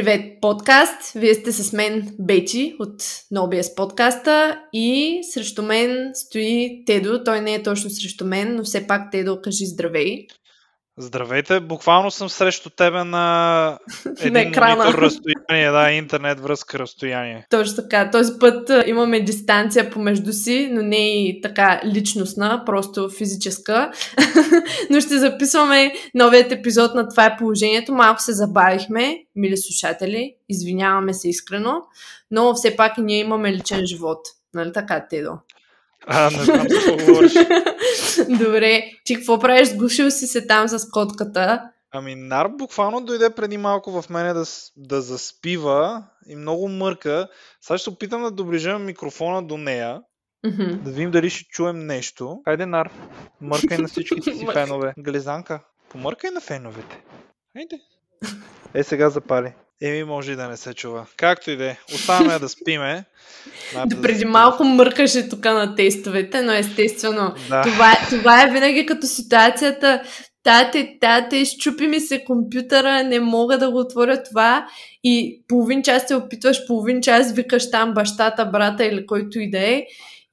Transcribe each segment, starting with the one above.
Привет, подкаст! Вие сте с мен Бети от NoBS подкаста и срещу мен стои Тедо. Той не е точно срещу мен, но все пак Тедо, кажи здравей. Здравейте, буквално съм срещу тебе на един на монитор разстояние, да, интернет връзка разстояние. Точно така. Този път имаме дистанция помежду си, но не и така личностна, просто физическа. но ще записваме новият епизод на Това е положението. Малко се забавихме, мили слушатели, извиняваме се искрено, но все пак и ние имаме личен живот. Нали така, Тедо? А, не знам какво говориш. Добре, ти какво правиш? Сгушил си се там с котката. Ами, Нар буквално дойде преди малко в мене да, да заспива и много мърка. Сега ще опитам да доближа микрофона до нея. Mm-hmm. Да видим дали ще чуем нещо. Хайде, Нар, мъркай на всичките си фенове. Гализанка, помъркай на феновете. Хайде. Е, сега запали. Еми, може и да не се чува. Както и да е. Оставаме да спиме. До преди да малко мъркаше тук на тестовете, но естествено. Да. Това, това е винаги като ситуацията. Тате, тате, изчупи ми се компютъра, не мога да го отворя това. И половин час се опитваш, половин час викаш там бащата, брата или който и да е.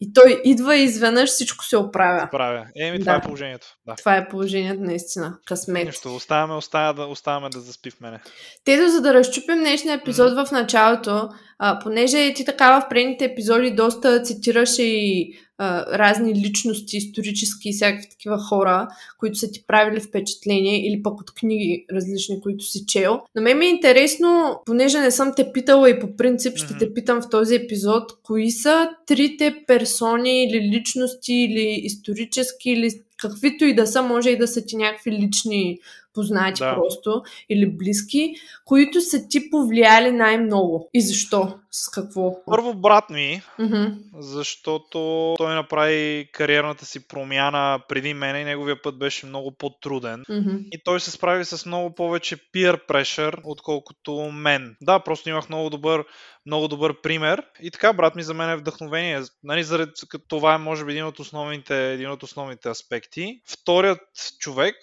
И той идва и изведнъж всичко се оправя. Оправя. Еми, това да. е положението. Да. Това е положението, наистина. Късмет. Нищо, оставаме, оставаме, да, оставаме да заспи в мене. Тето, за да разчупим днешния епизод mm-hmm. в началото, а, понеже ти така в предните епизоди доста цитираше и а, разни личности, исторически и всякакви такива хора, които са ти правили впечатление или пък от книги различни, които си чел. На мен ми е интересно, понеже не съм те питала и по принцип ще mm-hmm. те питам в този епизод, кои са трите персони или личности или исторически или каквито и да са, може и да са ти някакви лични познати да. просто или близки, които са ти повлияли най-много. И защо? С какво? Първо брат ми, mm-hmm. защото той направи кариерната си промяна преди мен и неговия път беше много по-труден. Mm-hmm. И той се справи с много повече peer pressure, отколкото мен. Да, просто имах много добър, много добър пример. И така, брат ми за мен е вдъхновение. Нали, заради, това е, може би, един от основните, един от основните аспекти. Вторият човек,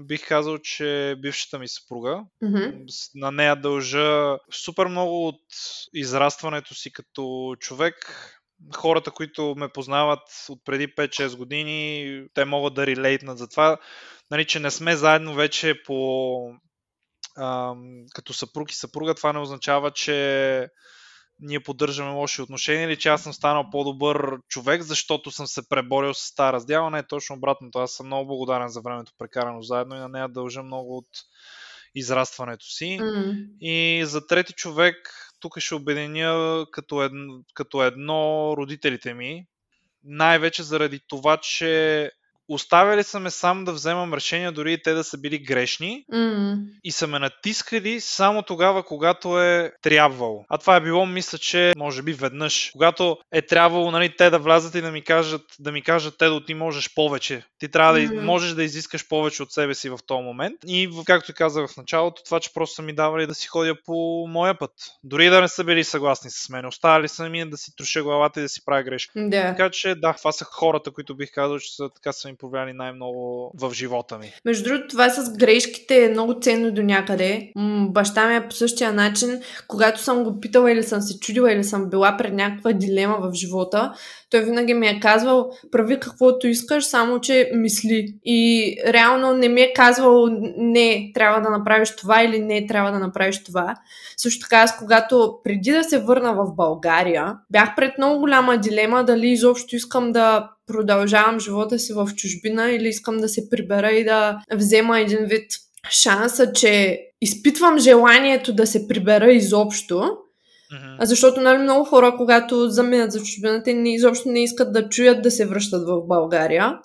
бих казал, че бившата ми съпруга. Mm-hmm. На нея дължа супер много от израстването си като човек. Хората, които ме познават от преди 5-6 години, те могат да релейтнат за това, нали, че не сме заедно вече по а, като съпруг и съпруга. Това не означава, че ние поддържаме лоши отношения или че аз съм станал по-добър човек, защото съм се преборил с тази раздяла. Не точно обратното. Аз съм много благодарен за времето прекарано заедно и на нея дължа много от израстването си. Mm. И за трети човек тук ще обединя като едно, като едно родителите ми. Най-вече заради това, че оставяли са ме сам да вземам решения, дори и те да са били грешни mm. и са ме натискали само тогава, когато е трябвало. А това е било, мисля, че може би веднъж. Когато е трябвало нали, те да влязат и да ми кажат, да ми кажат те да ти можеш повече. Ти трябва mm. да можеш да изискаш повече от себе си в този момент. И както казах в началото, това, че просто са ми давали да си ходя по моя път. Дори да не са били съгласни с мен. Оставали са ми да си труша главата и да си правя грешки. Yeah. Така че да, това са хората, които бих казал, че са така са ми повлияли най-много в живота ми. Между другото, това с грешките е много ценно до някъде. Баща ми е по същия начин, когато съм го питала или съм се чудила или съм била пред някаква дилема в живота, той винаги ми е казвал, прави каквото искаш, само че мисли. И реално не ми е казвал, не, трябва да направиш това или не, трябва да направиш това. Също така, аз когато преди да се върна в България, бях пред много голяма дилема дали изобщо искам да продължавам живота си в чужбина или искам да се прибера и да взема един вид шанса, че изпитвам желанието да се прибера изобщо, mm-hmm. защото нали, много хора, когато заминат за чужбина, те не, изобщо не искат да чуят да се връщат в България.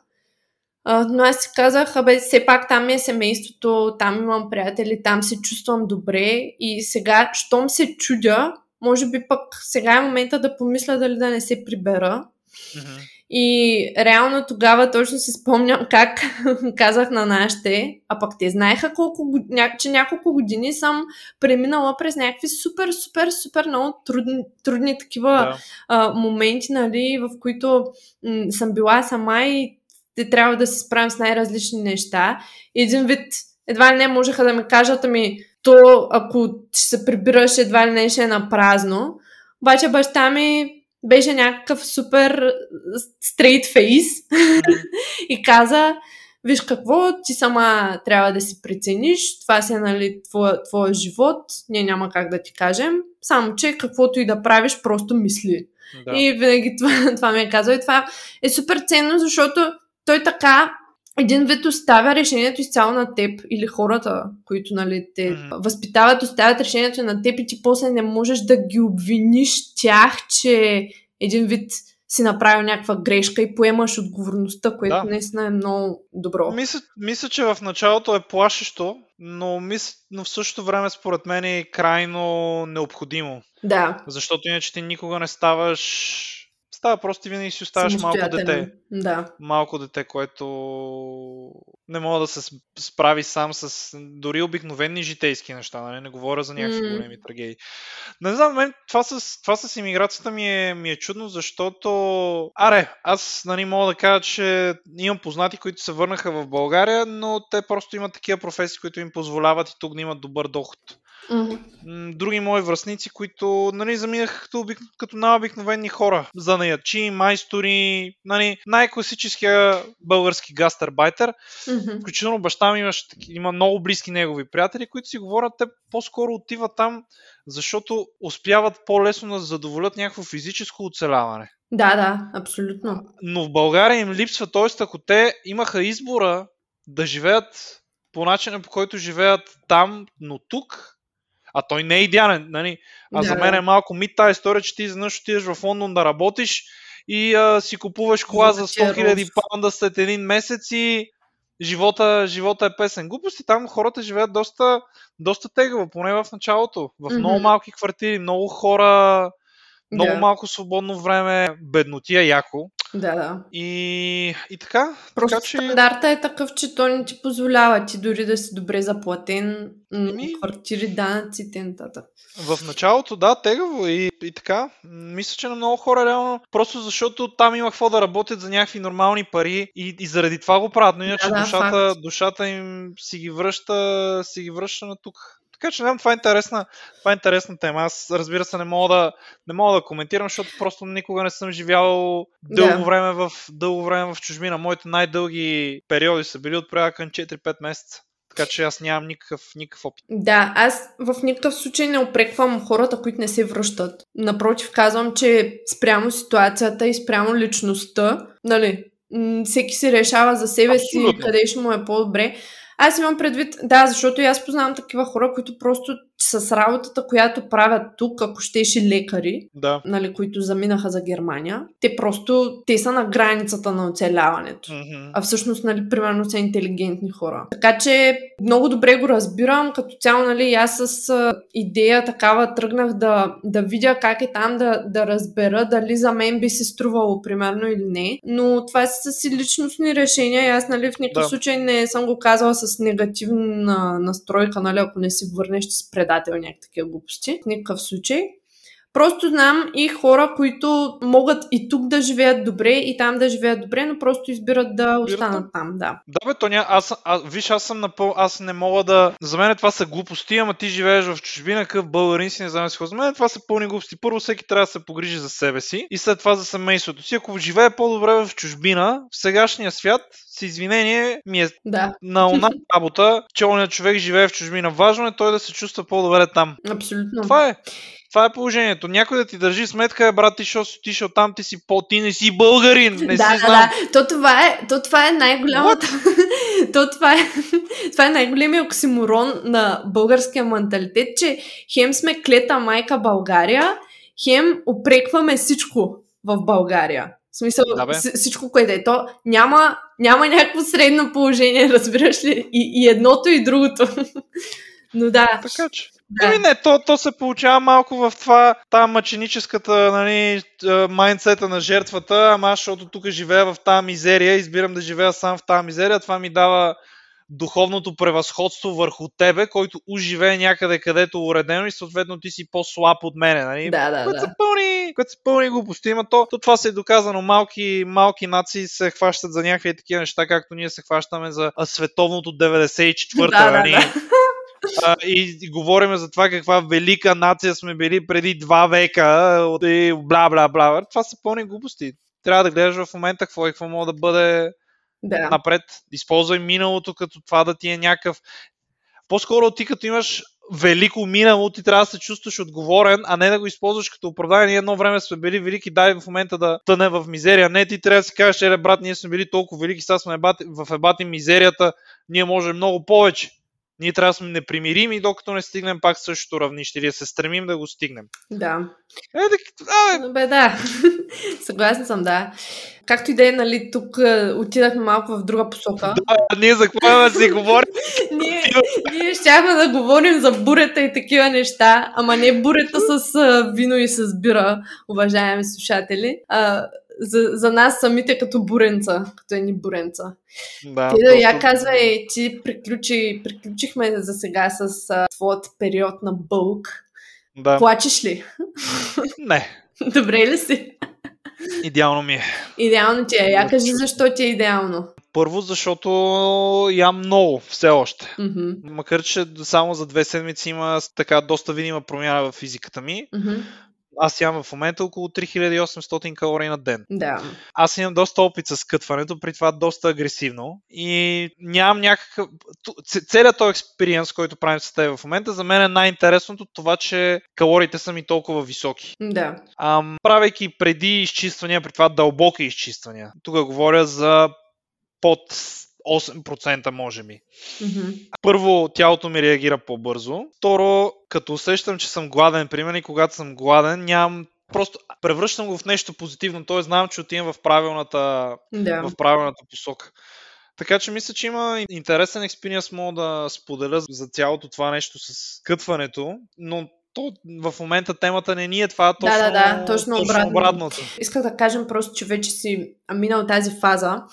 А, но аз си казах, абе, все пак там е семейството, там имам приятели, там се чувствам добре и сега, щом се чудя, може би пък сега е момента да помисля дали да не се прибера. Mm-hmm. И реално тогава точно си спомням как казах на нашите, а пък те знаеха колко, че няколко години съм преминала през някакви супер, супер, супер много трудни, трудни такива да. а, моменти, нали, в които м- съм била сама и те трябва да се справям с най-различни неща. Един вид едва ли не можеха да ми кажат, ами то ако ще се прибираш едва ли не ще е на празно. Обаче баща ми беше някакъв супер стрейт фейс и каза, виж какво, ти сама трябва да си прецениш, това си е нали, твоя, твоя живот, ние няма как да ти кажем, само че каквото и да правиш, просто мисли. Да. И винаги това, това ми е казал. И това е супер ценно, защото той така един вид оставя решението изцяло на теб или хората, които нали, те mm-hmm. възпитават, оставят решението на теб и ти после не можеш да ги обвиниш тях, че един вид си направил някаква грешка и поемаш отговорността, което да. наистина е много добро. Мисля, мисля, че в началото е плашещо, но, мис... но в същото време според мен е крайно необходимо. Да. Защото иначе ти никога не ставаш Става просто ти винаги си оставаш малко дете. Да. Малко дете, което не мога да се справи сам с дори обикновени житейски неща, нали? не говоря за някакви mm. големи трагедии. Не знам, мен това с, това с иммиграцията ми е, ми е чудно, защото... Аре, аз нали, мога да кажа, че имам познати, които се върнаха в България, но те просто имат такива професии, които им позволяват и тук да имат добър доход. Mm-hmm. Други мои връзници, които нали, заминаха като, като най-обикновени хора. Занаячи, майстори, нали, най-класическия български гастарбайтер. Mm-hmm. Включително баща ми имаш, има много близки негови приятели, които си говорят, те по-скоро отиват там, защото успяват по-лесно да задоволят някакво физическо оцеляване. Да, да, абсолютно. Но в България им липсва, т.е. ако те имаха избора да живеят по начина по който живеят там, но тук, а той не е идеален. Нали? А да, за мен е малко мит тази история, че ти изведнъж отидеш в Лондон да работиш и а, си купуваш кола за 100 000 паунда след един месец и живота, живота е песен. Глупости там хората живеят доста, доста тегаво, поне в началото. В mm-hmm. много малки квартири, много хора, много yeah. малко свободно време, беднотия яко. Да, да. И, и така. Просто така, че... стандарта е такъв, че той не ти позволява ти дори да си добре заплатен, Ми... квартири, данъци нататък. В началото, да, тегаво и, и така. Мисля, че на много хора реално, просто защото там има какво да работят за някакви нормални пари и, и заради това го правят, но иначе да, душата, душата им си ги връща, си ги връща на тук. Така че, не това е интересна, това е интересна тема. Аз, разбира се, не мога да, не мога да коментирам, защото просто никога не съм живял дълго, yeah. време, в, дълго време в чужбина. Моите най-дълги периоди са били от на 4-5 месеца. Така че аз нямам никакъв, никакъв опит. Да, аз в никакъв случай не опреквам хората, които не се връщат. Напротив, казвам, че спрямо ситуацията и спрямо личността, нали, всеки си решава за себе Абсолютно. си къде ще му е по-добре. Аз имам предвид, да, защото и аз познавам такива хора, които просто с работата, която правят тук, ако щеше лекари, да. нали, които заминаха за Германия, те просто, те са на границата на оцеляването. Mm-hmm. А всъщност, нали, примерно са интелигентни хора. Така че много добре го разбирам. Като цяло, нали, аз с а, идея такава тръгнах да, да видя как е там, да, да разбера дали за мен би се струвало, примерно, или не. Но това са си личностни решения и аз, нали, в никакъв да. случай не съм го казала с негативна настройка, нали, ако не си върнеш, ще се предател някакви глупости. В никакъв случай. Просто знам и хора, които могат и тук да живеят добре, и там да живеят добре, но просто избират да останат там, да. Да, бе, Тоня, аз, а, виж, аз съм напъл... аз не мога да... За мен това са глупости, ама ти живееш в чужбина, къв българин си, не знам си За мен това са пълни глупости. Първо всеки трябва да се погрижи за себе си и след това за семейството си. Ако живее по-добре в чужбина, в сегашния свят, с извинение, ми е да. на една работа, че човек живее в чужбина. Важно е той да се чувства по-добре там. Абсолютно. Това е. Това е положението. Някой да ти държи сметка, е, брат, ти ще си отишъл там, ти си по, ти не си българин. Не да, си знам. да. То това е, то това е най-голямата... то това е, това е най-големият оксиморон на българския менталитет, че хем сме клета майка България, хем опрекваме всичко в България. В смисъл, да, всичко, което е. То няма, няма някакво средно положение, разбираш ли? И, и едното и другото. Но да. Така че. Да. Ами не, то, то се получава малко в това, тази мъченическата нали, майндсета на жертвата, ама защото тук живея в тази мизерия, избирам да живея сам в тази мизерия, това ми дава духовното превъзходство върху тебе, който уж живее някъде където е уредено и съответно ти си по-слаб от мене. Нали? Да, да, които, да. Са пълни, които са пълни глупости. Има то, то това се е доказано. Малки, малки нации се хващат за някакви такива неща, както ние се хващаме за световното 94-та. Да, нали? да, да а, и, говорим за това каква велика нация сме били преди два века и бла бла бла. Това са пълни глупости. Трябва да гледаш в момента какво и какво може да бъде да. напред. Използвай миналото като това да ти е някакъв. По-скоро ти като имаш велико минало, ти трябва да се чувстваш отговорен, а не да го използваш като оправдание. Ние едно време сме били велики, дай в момента да тъне в мизерия. Не, ти трябва да си кажеш, е, брат, ние сме били толкова велики, сега сме в ебати мизерията, ние можем много повече. Ние трябва да сме непримирими, докато не стигнем пак същото равнище или да се стремим да го стигнем. Да. Е, да, бе. бе, да. Съгласен съм, да. Както и да е, нали, тук е, отидахме малко в друга посока. Да, ние за какво да си говорим? ние, ние щяхме да говорим за бурета и такива неща, ама не бурета с вино и с бира, уважаеми слушатели. А, за, за нас самите като буренца, като едни буренца. Да, ти да я казвай, ти приключи, приключихме за сега с а, твоят период на бълк. Да. Плачеш ли? Не. Добре ли си? Идеално ми е. Идеално ти е. Я кажи защо ти е идеално. Първо, защото ям много все още. Mm-hmm. Макар, че само за две седмици има така доста видима промяна в физиката ми. Mm-hmm аз имам в момента около 3800 калории на ден. Да. Аз имам доста опит с кътването, при това доста агресивно и нямам някакъв... Целият този експириенс, който правим с теб в момента, за мен е най-интересното това, че калориите са ми толкова високи. Да. Ам, правейки преди изчиствания, при това дълбоки изчиствания. Тук говоря за под 8% може би. Mm-hmm. Първо, тялото ми реагира по-бързо. Второ, като усещам, че съм гладен, примерно, и когато съм гладен, нямам просто превръщам го в нещо позитивно. Т.е. знам, че отивам в правилната, да. в правилната посока. Така че мисля, че има интересен експириенс, мога да споделя за цялото това нещо с кътването, но то в момента темата не ни е това, точно, да, да, да, точно, точно обратно. обратното. Исках да кажем просто, че вече си минал тази фаза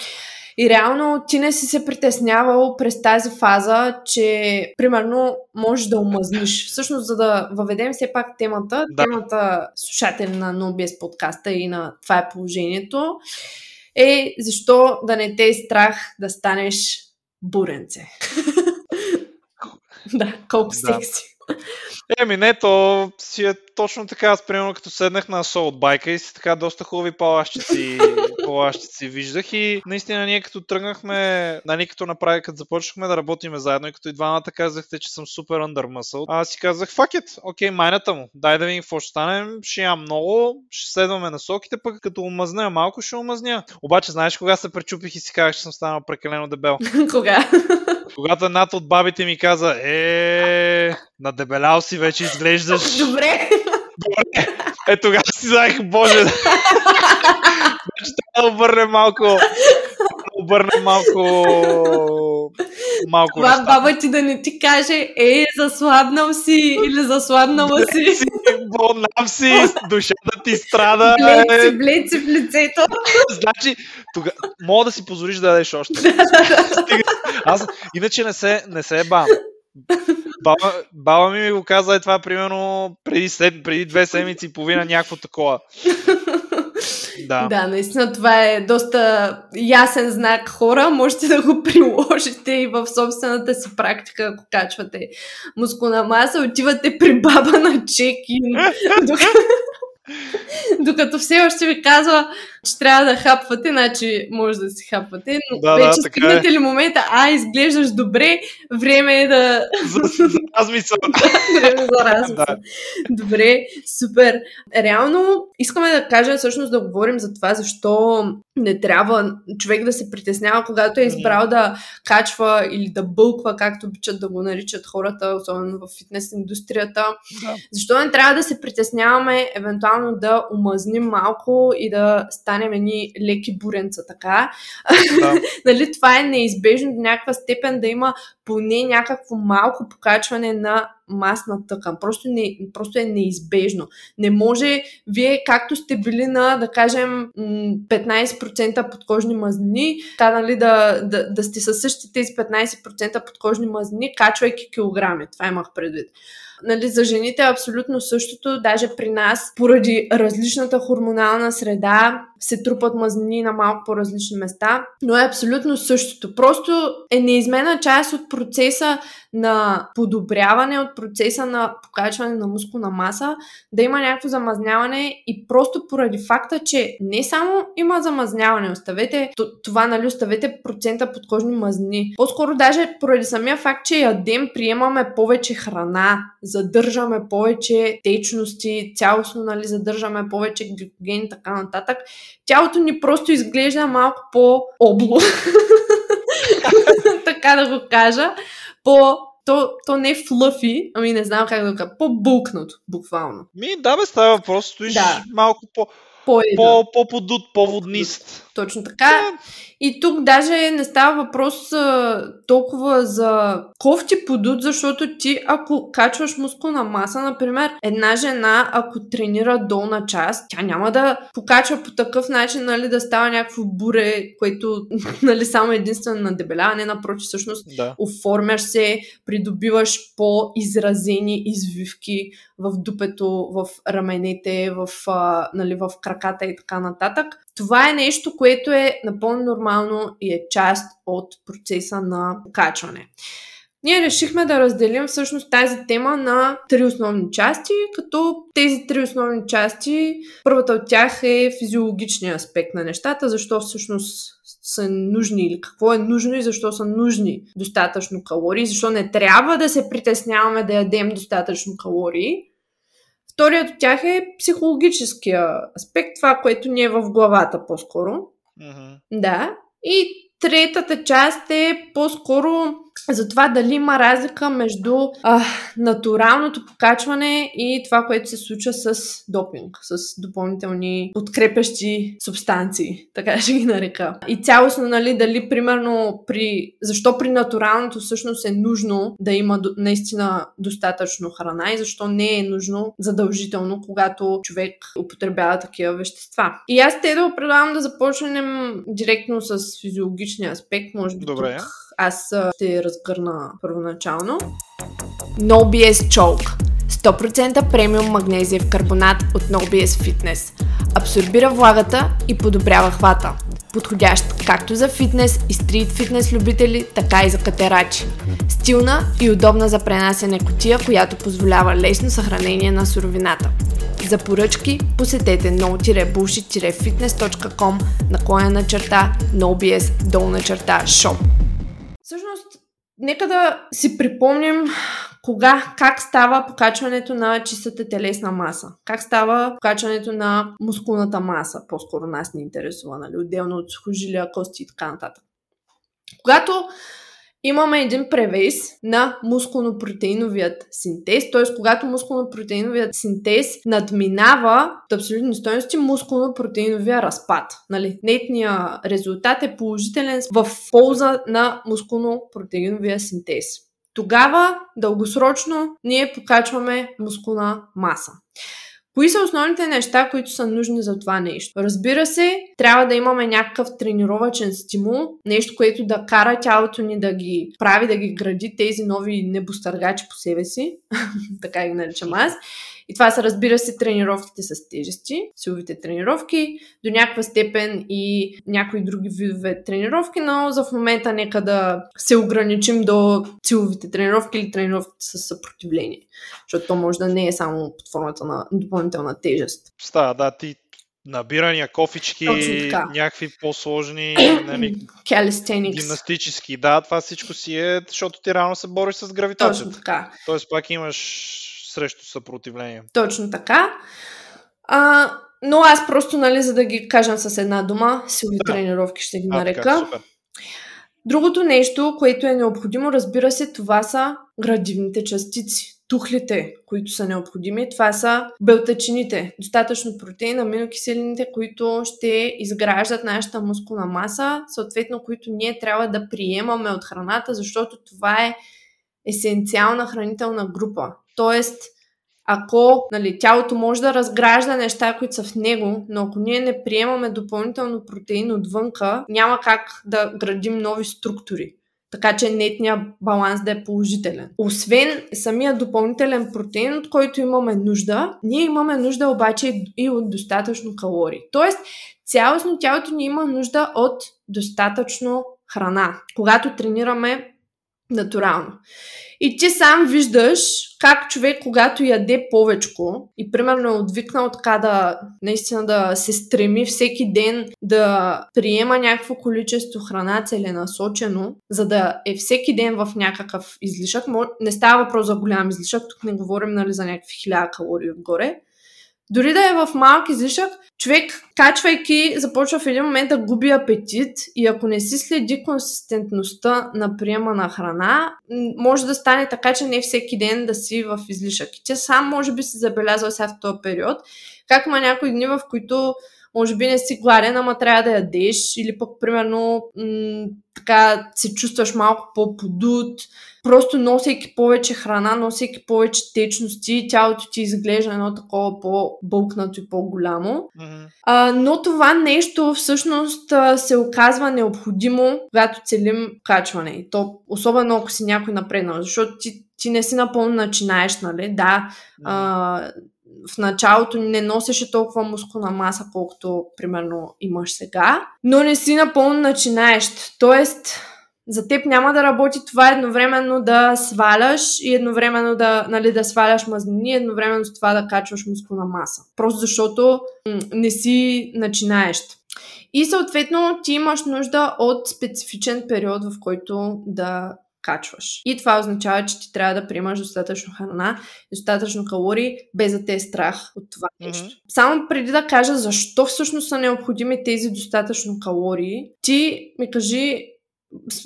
и реално ти не си се притеснявал през тази фаза, че примерно можеш да омъзниш. Всъщност, за да въведем все пак темата, да. темата слушатели на NoBS подкаста и на това е положението, е защо да не те е страх да станеш буренце. да, колко да. секси. Еми не, то си е точно така. Аз примерно като седнах на от байка и си така доста хубави палащици, палащици виждах и наистина ние като тръгнахме, нали като направи, като започнахме да работиме заедно и като и двамата казахте, че съм супер under muscle, аз си казах, fuck it, окей, okay, майната му, дай да видим какво ще стане, ще ям много, ще следваме насоките, пък като омъзня малко, ще омъзня. Обаче знаеш кога се пречупих и си казах, че съм станал прекалено дебел? Кога? Когато едната от бабите ми каза, е, надебелял си, вече изглеждаш. Добре. Добре. Е, тогава си знаех, боже. Да обърне малко. Обърне малко. Малко. Това баба ти да не ти каже, е, заслабнал си или заслабнала си. Болнав си, душата ти страда. Блед си, блед си в лицето. значи, тога... мога да си позволиш да ядеш още. Аз иначе не се, не се е бам. Баба, баба ми ми го каза е това примерно преди, след, преди две седмици и половина някакво такова. Да. да, наистина това е доста ясен знак хора. Можете да го приложите и в собствената си практика, ако качвате мускулна маса, отивате при баба на чек-ин. Докато все още ви казва, че трябва да хапвате, значи може да си хапвате, но да, вече да, стигнете е. ли момента, а, изглеждаш добре, време е да... За, за размисъл. време за размисъл. Да. Добре, супер. Реално искаме да кажем, всъщност да говорим за това, защо не трябва човек да се притеснява, когато е избрал да качва или да бълква, както обичат да го наричат хората, особено в фитнес индустрията. Да. Защо не трябва да се притесняваме, евентуално да омазним малко и да станем едни леки буренца, така. Да. нали, това е неизбежно до някаква степен да има поне някакво малко покачване на масна тъкан. Просто, не, просто е неизбежно. Не може вие, както сте били на, да кажем, 15% подкожни мазнини, та, нали, да, да, да сте със същите тези 15% подкожни мазнини, качвайки килограми. Това имах предвид. Нали, за жените е абсолютно същото, даже при нас, поради различната хормонална среда, се трупат мазнини на малко по-различни места, но е абсолютно същото. Просто е неизмена част от процеса на подобряване, от процеса на покачване на мускулна маса, да има някакво замазняване и просто поради факта, че не само има замазняване, оставете това, нали, оставете процента подкожни мазнини. По-скоро даже поради самия факт, че ядем, приемаме повече храна, задържаме повече течности, цялостно, нали, задържаме повече гликоген и така нататък, тялото ни просто изглежда малко по-обло. така да го кажа. По то, то не е флъфи, ами не знам как да го кажа, по-булкнато, буквално. Ми, да бе, става въпрос, стоиш да. малко по, по-подут, по-воднист. Точно така. И тук даже не става въпрос а, толкова за кофти подут, защото ти ако качваш мускулна маса, например, една жена, ако тренира долна част, тя няма да покачва по такъв начин, нали, да става някакво буре, което, нали, само единствено на дебеляване, напрочи, всъщност, да. оформяш се, придобиваш по-изразени извивки в дупето, в раменете, в, а, нали, в краката и така нататък. Това е нещо, което е напълно нормално и е част от процеса на покачване. Ние решихме да разделим всъщност тази тема на три основни части, като тези три основни части, първата от тях е физиологичния аспект на нещата, защо всъщност са нужни или какво е нужно и защо са нужни достатъчно калории, защо не трябва да се притесняваме да ядем достатъчно калории. Вторият от тях е психологическия аспект, това, което ни е в главата по-скоро. Mm-hmm. Да. И третата част е по-скоро за това дали има разлика между а, натуралното покачване и това, което се случва с допинг, с допълнителни подкрепящи субстанции, така ще ги нарека. И цялостно, нали, дали примерно при... Защо при натуралното всъщност е нужно да има наистина достатъчно храна и защо не е нужно задължително, когато човек употребява такива вещества. И аз те да предлагам да започнем директно с физиологичния аспект, може би Добре. тук аз ще разгърна първоначално. No BS Chalk 100% премиум магнезиев карбонат от No BS Fitness. Абсорбира влагата и подобрява хвата. Подходящ както за фитнес и стрит фитнес любители, така и за катерачи. Стилна и удобна за пренасене котия, която позволява лесно съхранение на суровината. За поръчки посетете no-bullshit-fitness.com наклоня на черта NoBS долна черта shop. Всъщност, нека да си припомним кога, как става покачването на чистата телесна маса. Как става покачването на мускулната маса. По-скоро нас ни интересува, нали? Отделно от сухожилия, кости и така нататък. Когато имаме един превес на мускулно-протеиновият синтез, т.е. когато мускулно-протеиновият синтез надминава от абсолютни стоености мускулно-протеиновия разпад. Нали? Нетният резултат е положителен в полза на мускулно-протеиновия синтез. Тогава, дългосрочно, ние покачваме мускулна маса. Кои са основните неща, които са нужни за това нещо? Разбира се, трябва да имаме някакъв тренировачен стимул, нещо, което да кара тялото ни да ги прави, да ги гради тези нови небостъргачи по себе си, така ги наричам аз. И това са, разбира се, тренировките с тежести, силовите тренировки, до някаква степен и някои други видове тренировки, но за в момента нека да се ограничим до силовите тренировки или тренировките с съпротивление, защото то може да не е само под формата на допълнителна тежест. Става, да, ти набирания, кофички, някакви по-сложни нали, гимнастически. Да, това всичко си е, защото ти реално се бориш с гравитацията. Точно така. Тоест пак имаш срещу съпротивление. Точно така. А, но аз просто, нали, за да ги кажем с една дума, силови да. тренировки ще ги а, нарека. Така, Другото нещо, което е необходимо, разбира се, това са градивните частици. Тухлите, които са необходими, това са белтачините, достатъчно протеин, аминокиселините, които ще изграждат нашата мускулна маса, съответно, които ние трябва да приемаме от храната, защото това е есенциална хранителна група. Тоест, ако нали, тялото може да разгражда неща, които са в него, но ако ние не приемаме допълнително протеин отвънка, няма как да градим нови структури. така че нетният баланс да е положителен. Освен самия допълнителен протеин, от който имаме нужда, ние имаме нужда обаче и от достатъчно калории. Тоест, цялостно тялото ни има нужда от достатъчно храна, когато тренираме натурално. И ти сам виждаш как човек, когато яде повечко и примерно е отвикнал така да наистина да се стреми всеки ден да приема някакво количество храна целенасочено, за да е всеки ден в някакъв излишък. Не става въпрос за голям излишък, тук не говорим нали, за някакви хиляда калории отгоре. Дори да е в малък излишък, човек, качвайки, започва в един момент да губи апетит и ако не си следи консистентността на приема на храна, може да стане така, че не всеки ден да си в излишък. И ти сам може би си забелязал сега в този период, как има някои дни, в които може би не си гладен, ама трябва да ядеш, или пък, примерно, м- така се чувстваш малко по-подут, просто носейки повече храна, носейки повече течности, тялото ти изглежда едно такова по-бълкнато и по-голямо. Mm-hmm. А, но това нещо всъщност се оказва необходимо, когато целим качване. И то, особено ако си някой напреднал, защото ти, ти не си напълно начинаеш, нали? Да, mm-hmm. а, в началото не носеше толкова мускулна маса, колкото примерно имаш сега, но не си напълно начинаещ. Тоест, за теб няма да работи това едновременно да сваляш и едновременно да, нали, да сваляш мазнини, едновременно с това да качваш мускулна маса. Просто защото м- не си начинаещ. И съответно ти имаш нужда от специфичен период, в който да качваш. И това означава, че ти трябва да приемаш достатъчно храна, достатъчно калории, без да те е страх от това нещо. Mm-hmm. Само преди да кажа защо всъщност са необходими тези достатъчно калории, ти ми кажи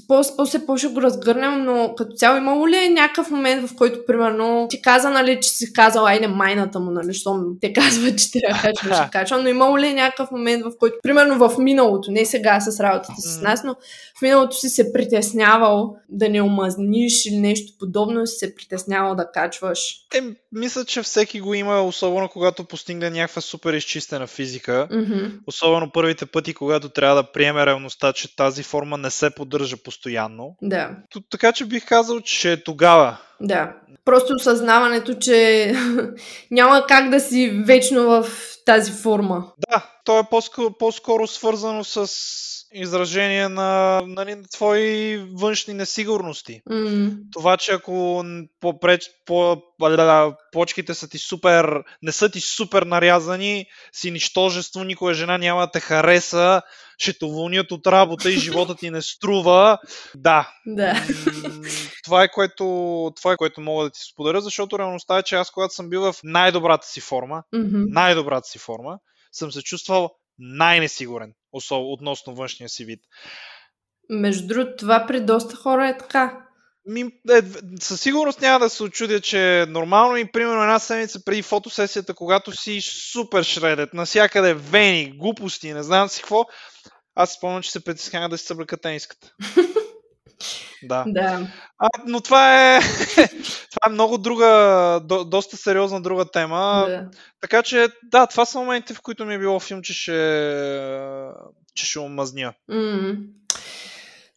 после по ще го разгърнем, но като цяло имало ли е някакъв момент, в който, примерно, ти каза, нали, че си казал, айде майната му, нали, щом те казва, че трябва да качваш, ще качвам, но имало ли е някакъв момент, в който, примерно в миналото, не сега с работата с нас, но в миналото си се притеснявал да не омазниш или нещо подобно, си се притеснявал да качваш? Е, мисля, че всеки го има, особено когато постигне някаква супер изчистена физика. Mm-hmm. Особено първите пъти, когато трябва да приеме реалността, че тази форма не се поддържа постоянно. Да. Така че бих казал, че е тогава. Да. Просто осъзнаването, че няма как да си вечно в тази форма. Да, то е по-скоро, по-скоро свързано с изражение на, нали, на твои външни несигурности. Mm. Това, че ако попреч, по, почките са ти супер, не са ти супер нарязани, си нищожество, никоя жена няма да те хареса, ще те уволнят от работа и живота ти не струва. Да. да. Това, е което, това е което мога да ти споделя, защото реалността е, че аз когато съм бил в най-добрата си форма, mm-hmm. най-добрата си форма, съм се чувствал най-несигурен относно външния си вид. Между другото, това при доста хора е така. Ми, е, със сигурност няма да се очудя, че нормално и примерно една седмица преди фотосесията, когато си супер шредет, насякъде вени, глупости, не знам си какво, аз спомням, че се притеснявам да си събляка тениската. Да. да. А, но това е, това е много друга, до, доста сериозна друга тема. Да. Така че, да, това са моменти, в които ми е било филм, че ще, че ще омазня. Mm.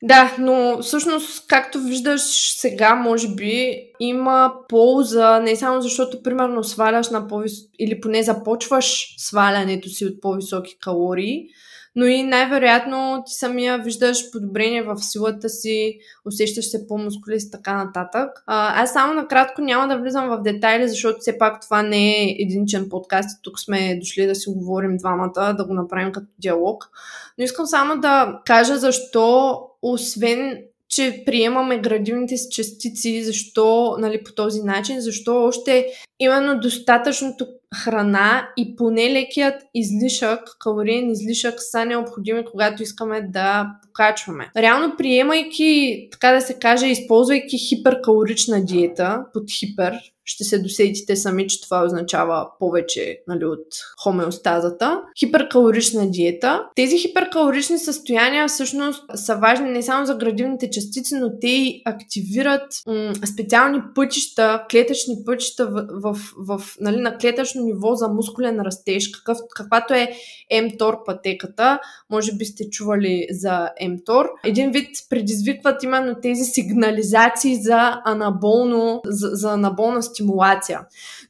Да, но всъщност, както виждаш сега, може би, има полза, не само защото, примерно, сваляш на по-вис... или поне започваш свалянето си от по-високи калории, но и най-вероятно ти самия виждаш подобрение в силата си, усещаш се по-мускулист така нататък. А, аз само накратко няма да влизам в детайли, защото все пак това не е единичен подкаст и тук сме дошли да си говорим двамата, да го направим като диалог. Но искам само да кажа защо, освен че приемаме градивните си частици, защо нали, по този начин, защо още именно достатъчното храна и поне лекият излишък, калориен излишък са необходими, когато искаме да покачваме. Реално приемайки, така да се каже, използвайки хиперкалорична диета, под хипер, ще се досетите сами, че това означава повече нали, от хомеостазата. Хиперкалорична диета. Тези хиперкалорични състояния всъщност са важни не само за градивните частици, но те активират м- специални пътища, клетъчни пътища в, в, в, нали, на клетъчно ниво за мускулен растеж, какъв, каквато е mTOR пътеката. Може би сте чували за mTOR. Един вид предизвикват именно тези сигнализации за анаболно, за, за анаболна стимулация.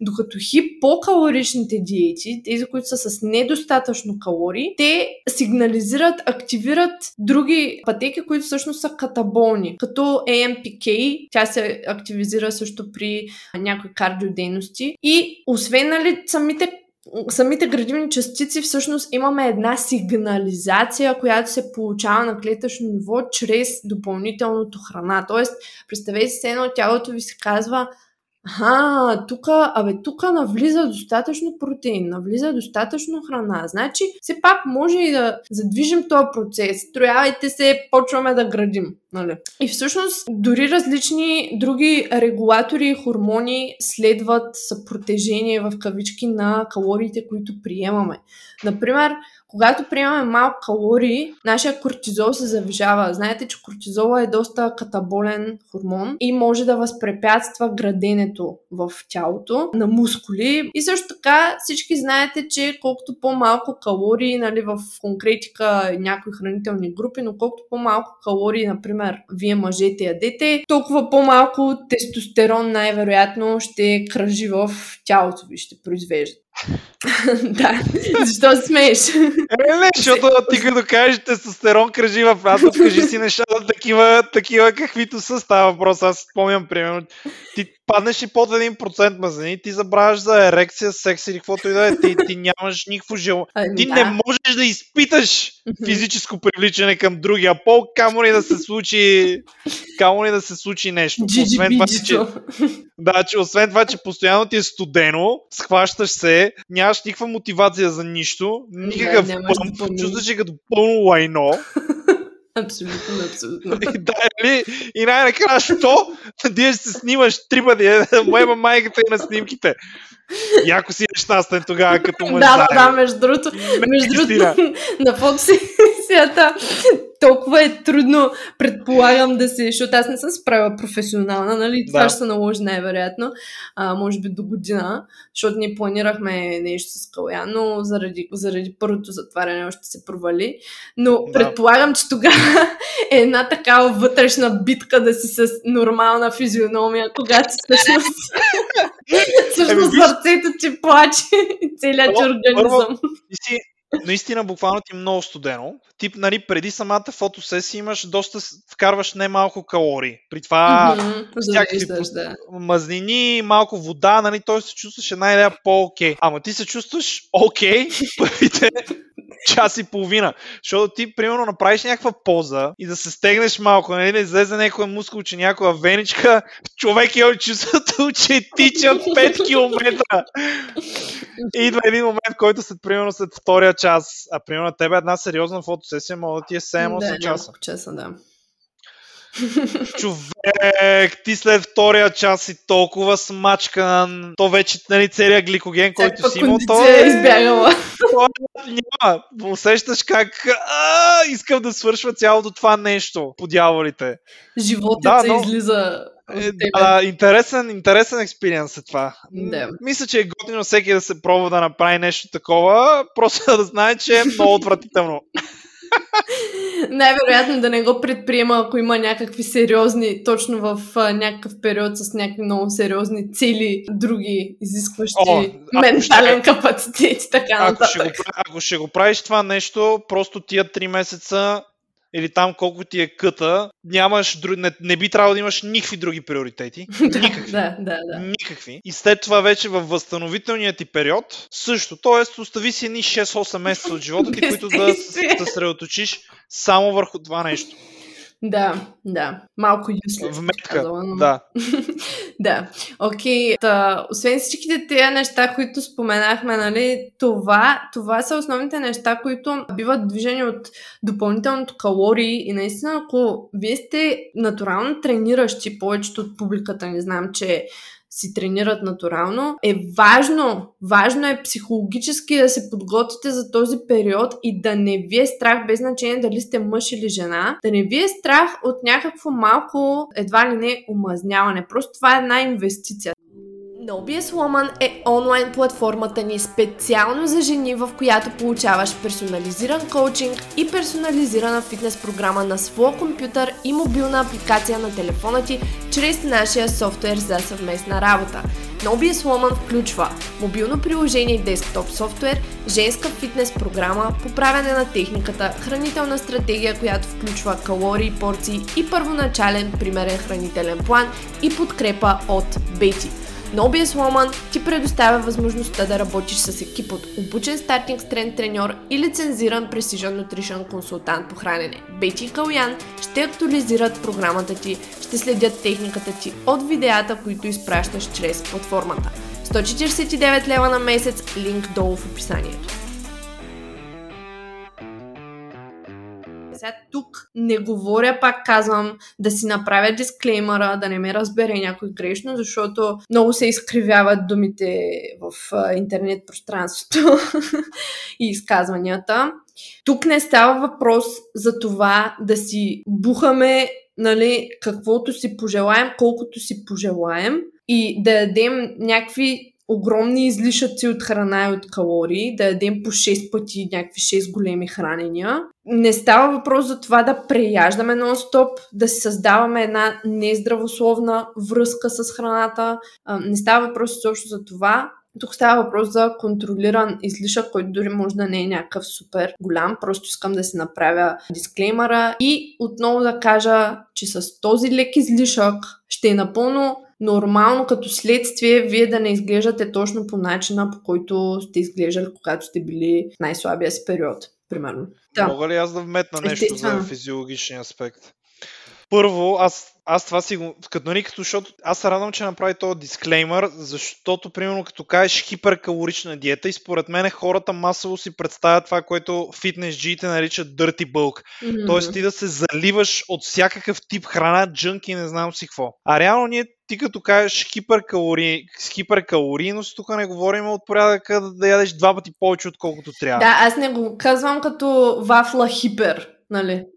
Докато хипокалоричните диети, тези, които са с недостатъчно калории, те сигнализират, активират други пътеки, които всъщност са катаболни, като AMPK, тя се активизира също при някои кардиодейности. И освен нали, самите самите градивни частици всъщност имаме една сигнализация, която се получава на клетъчно ниво чрез допълнителното храна. Тоест, представете се едно, тялото ви се казва Аха, тук, абе, тук навлиза достатъчно протеин, навлиза достатъчно храна. Значи, все пак може и да задвижим този процес. Строявайте се, почваме да градим. Нали? И всъщност, дори различни други регулатори и хормони следват съпротежение в кавички на калориите, които приемаме. Например, когато приемаме малко калории, нашия кортизол се завишава. Знаете, че кортизола е доста катаболен хормон и може да възпрепятства граденето в тялото на мускули. И също така всички знаете, че колкото по-малко калории, нали, в конкретика някои хранителни групи, но колкото по-малко калории, например, вие мъжете ядете, толкова по-малко тестостерон най-вероятно ще кръжи в тялото ви, ще произвежда. да, защо смееш? Е, не, защото ти като кажеш тестостерон кръжи в разум, кажи си нещата такива, такива каквито са става въпрос. Аз спомням, примерно, ти паднеш и под 1% мазнини, ти забравяш за ерекция, секс или каквото и да е. Ти, ти нямаш никакво желание. Ами ти да. не можеш да изпиташ физическо привличане към другия пол, камо ли да се случи, камо ли да се случи нещо. Освен това, че, да, че освен това, че постоянно ти е студено, схващаш се, нямаш никаква мотивация за нищо, никакъв да, пъмп, чувстваш се като пълно лайно. Абсолютно, абсолютно. И, да, нали? и най-накрая, що? Ти ще се снимаш три пъти. Моема майката и на снимките. И ако си нещастен тогава, като мъж. Да, да, да, между другото, между другото на фотосесията толкова е трудно, предполагам да се, защото аз не съм справила професионална, нали? Това да. ще се наложи най-вероятно, а, може би до година, защото ние планирахме нещо с Калян, но заради, заради първото затваряне още се провали. Но да. предполагам, че тогава е една такава вътрешна битка да си с нормална физиономия, когато всъщност всъщност сърцето ти плаче целият ти организъм. си, наистина буквално ти е много студено. Тип, нали, преди самата фотосесия имаш доста, вкарваш не малко калории. При това mm-hmm, всякакви да. мазнини, малко вода, нали, той се чувстваш една идея по-окей. Ама ти се чувстваш окей първите час и половина. Защото ти, примерно, направиш някаква поза и да се стегнеш малко, нали, да излезе някоя мускулче, някоя веничка, човек е чувството, че тича 5 км. И идва един момент, който след, примерно, след втория час, а примерно тебе една сериозна фотосесия може да ти е 7-8 да, часа. часа, да. Човек, ти след втория час си толкова смачкан, то вече нали, целият гликоген, който си имал, то е избягала. То няма. Усещаш как а, искам да свършва цялото това нещо по дяволите. Животът да, се но... излиза е, да, интересен, интересен експириенс е това. Да. Мисля, че е готино всеки да се пробва да направи нещо такова, просто да знае, че е много отвратително. Най-вероятно да не го предприема, ако има някакви сериозни, точно в а, някакъв период с някакви много сериозни цели, други изискващи О, ментален ще... капацитет и така ако Ще го, ако ще го правиш това нещо, просто тия три месеца или там колко ти е къта, нямаш, не, не би трябвало да имаш никакви други приоритети. Никакви. да, да, да. Никакви. И след това вече във възстановителния ти период също. Тоест, остави си едни 6-8 месеца от живота ти, които да се съсредоточиш само върху това нещо. Да, да. Малко. Вметка, казала, но... да. да. Окей, okay. освен всичките тези неща, които споменахме, нали, това, това са основните неща, които биват движени от допълнителното калории и наистина, ако вие сте натурално трениращи, повечето от публиката не знам, че си тренират натурално, е важно, важно е психологически да се подготвите за този период и да не ви е страх, без значение дали сте мъж или жена, да не ви е страх от някакво малко, едва ли не, омазняване. Просто това е една инвестиция. NoBS Woman е онлайн платформата ни специално за жени, в която получаваш персонализиран коучинг и персонализирана фитнес програма на своя компютър и мобилна апликация на телефона ти чрез нашия софтуер за съвместна работа. NoBS Woman включва мобилно приложение и десктоп софтуер, женска фитнес програма, поправяне на техниката, хранителна стратегия, която включва калории, порции и първоначален примерен хранителен план и подкрепа от Бети. NoBS Woman ти предоставя възможността да работиш с екип от обучен стартинг стрен треньор и лицензиран Precision Nutrition консултант по хранене. Бети и Калян ще актуализират програмата ти, ще следят техниката ти от видеята, които изпращаш чрез платформата. 149 лева на месец, линк долу в описанието. Сега тук не говоря, пак казвам, да си направя дисклеймера, да не ме разбере някой грешно, защото много се изкривяват думите в интернет пространството и изказванията. Тук не става въпрос за това да си бухаме нали, каквото си пожелаем, колкото си пожелаем и да ядем някакви огромни излишъци от храна и от калории, да ядем по 6 пъти някакви 6 големи хранения. Не става въпрос за това да преяждаме нон-стоп, да си създаваме една нездравословна връзка с храната. Не става въпрос изобщо за това. Тук става въпрос за контролиран излишък, който дори може да не е някакъв супер голям. Просто искам да си направя дисклеймера и отново да кажа, че с този лек излишък ще е напълно нормално като следствие вие да не изглеждате точно по начина, по който сте изглеждали, когато сте били в най-слабия си период, примерно. Да. Мога ли аз да вметна нещо Естествено. за физиологичния аспект? Първо, аз аз това си го, като нали, като, защото аз се радвам, че направи този дисклеймър, защото, примерно, като кажеш хиперкалорична диета и според мен хората масово си представят това, което фитнес джиите наричат dirty bulk. Mm-hmm. Тоест ти да се заливаш от всякакъв тип храна, джънк и не знам си какво. А реално ние ти като кажеш хиперкалори, с хиперкалорийност, тук не говорим от порядъка да, да ядеш два пъти повече, отколкото трябва. Да, аз не го казвам като вафла хипер, нали?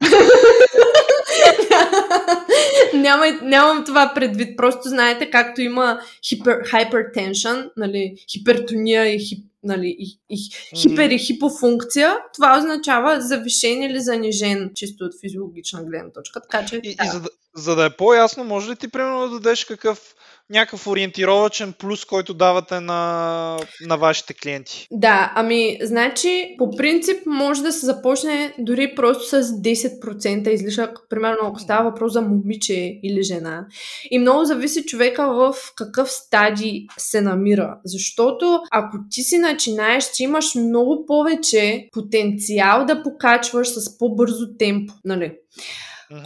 Няма, нямам това предвид. Просто знаете, както има хипер, hypertension, нали, хипертония и, хип, нали, и, и хипер и хипофункция, това означава завишен или занижен, чисто от физиологична гледна точка. Така че, и, да. и за, да, за да е по-ясно, може ли ти примерно да дадеш какъв някакъв ориентировачен плюс, който давате на, на вашите клиенти? Да, ами, значи, по принцип може да се започне дори просто с 10% излишък, примерно ако става въпрос за момиче или жена. И много зависи човека в какъв стадий се намира. Защото ако ти си начинаеш, ти имаш много повече потенциал да покачваш с по-бързо темпо, нали?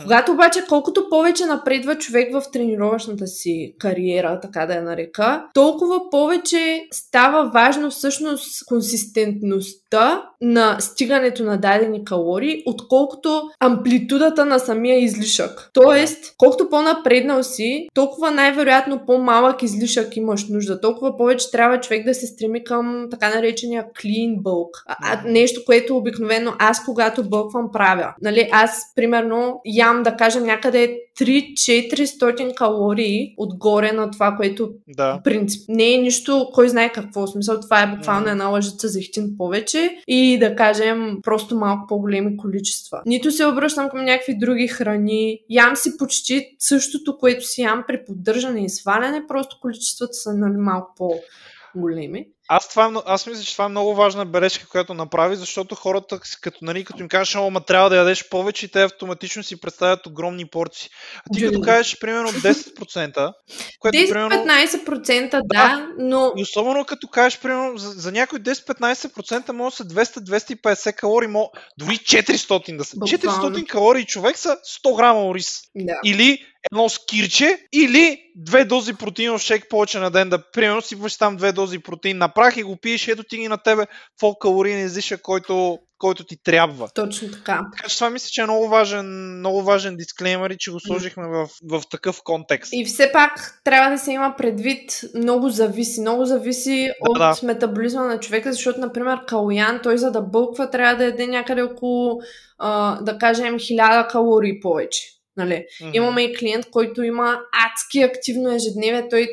Когато обаче, колкото повече напредва човек в тренировъчната си кариера, така да я нарека, толкова повече става важно всъщност консистентността на стигането на дадени калории, отколкото амплитудата на самия излишък. Тоест, колкото по-напреднал си, толкова най-вероятно по-малък излишък имаш нужда. Толкова повече трябва човек да се стреми към така наречения clean bulk. А, нещо, което обикновено аз, когато бълквам, правя. Нали, аз, примерно, ям, да кажем, някъде 3-400 калории отгоре на това, което да. принцип не е нищо, кой знае какво. В смисъл, това е буквално една лъжица зехтин повече и да кажем просто малко по-големи количества. Нито се обръщам към някакви други храни. Ям си почти същото, което си ям при поддържане и сваляне, просто количествата са нали, малко по-големи. Аз, това, аз мисля, че това е много важна бележка, която направи, защото хората, като, нали, като им кажеш, ама трябва да ядеш повече, те автоматично си представят огромни порции. А ти като кажеш, примерно, 10%, което 10-15%, да, да, но... И особено като кажеш, примерно, за, за някой 10-15% може да са 200-250 калории, може дори 400 да са. Буквално. 400 калории човек са 100 грама ориз. Да. Или едно скирче или две дози протеинов шейк повече на ден. Да, примерно сипваш там две дози протеин на прах и го пиеш, ето ти ги на тебе фол калориен излишък, който, който ти трябва. Точно така. Така че това мисля, че е много важен, много важен дисклеймер и че го сложихме в, в такъв контекст. И все пак трябва да се има предвид, много зависи. Много зависи да, от да. метаболизма на човека, защото, например, калоян, той за да бълква трябва да яде някъде около, а, да кажем, 1000 калории повече. Нали? Mm-hmm. Имаме и клиент, който има адски активно ежедневие. Той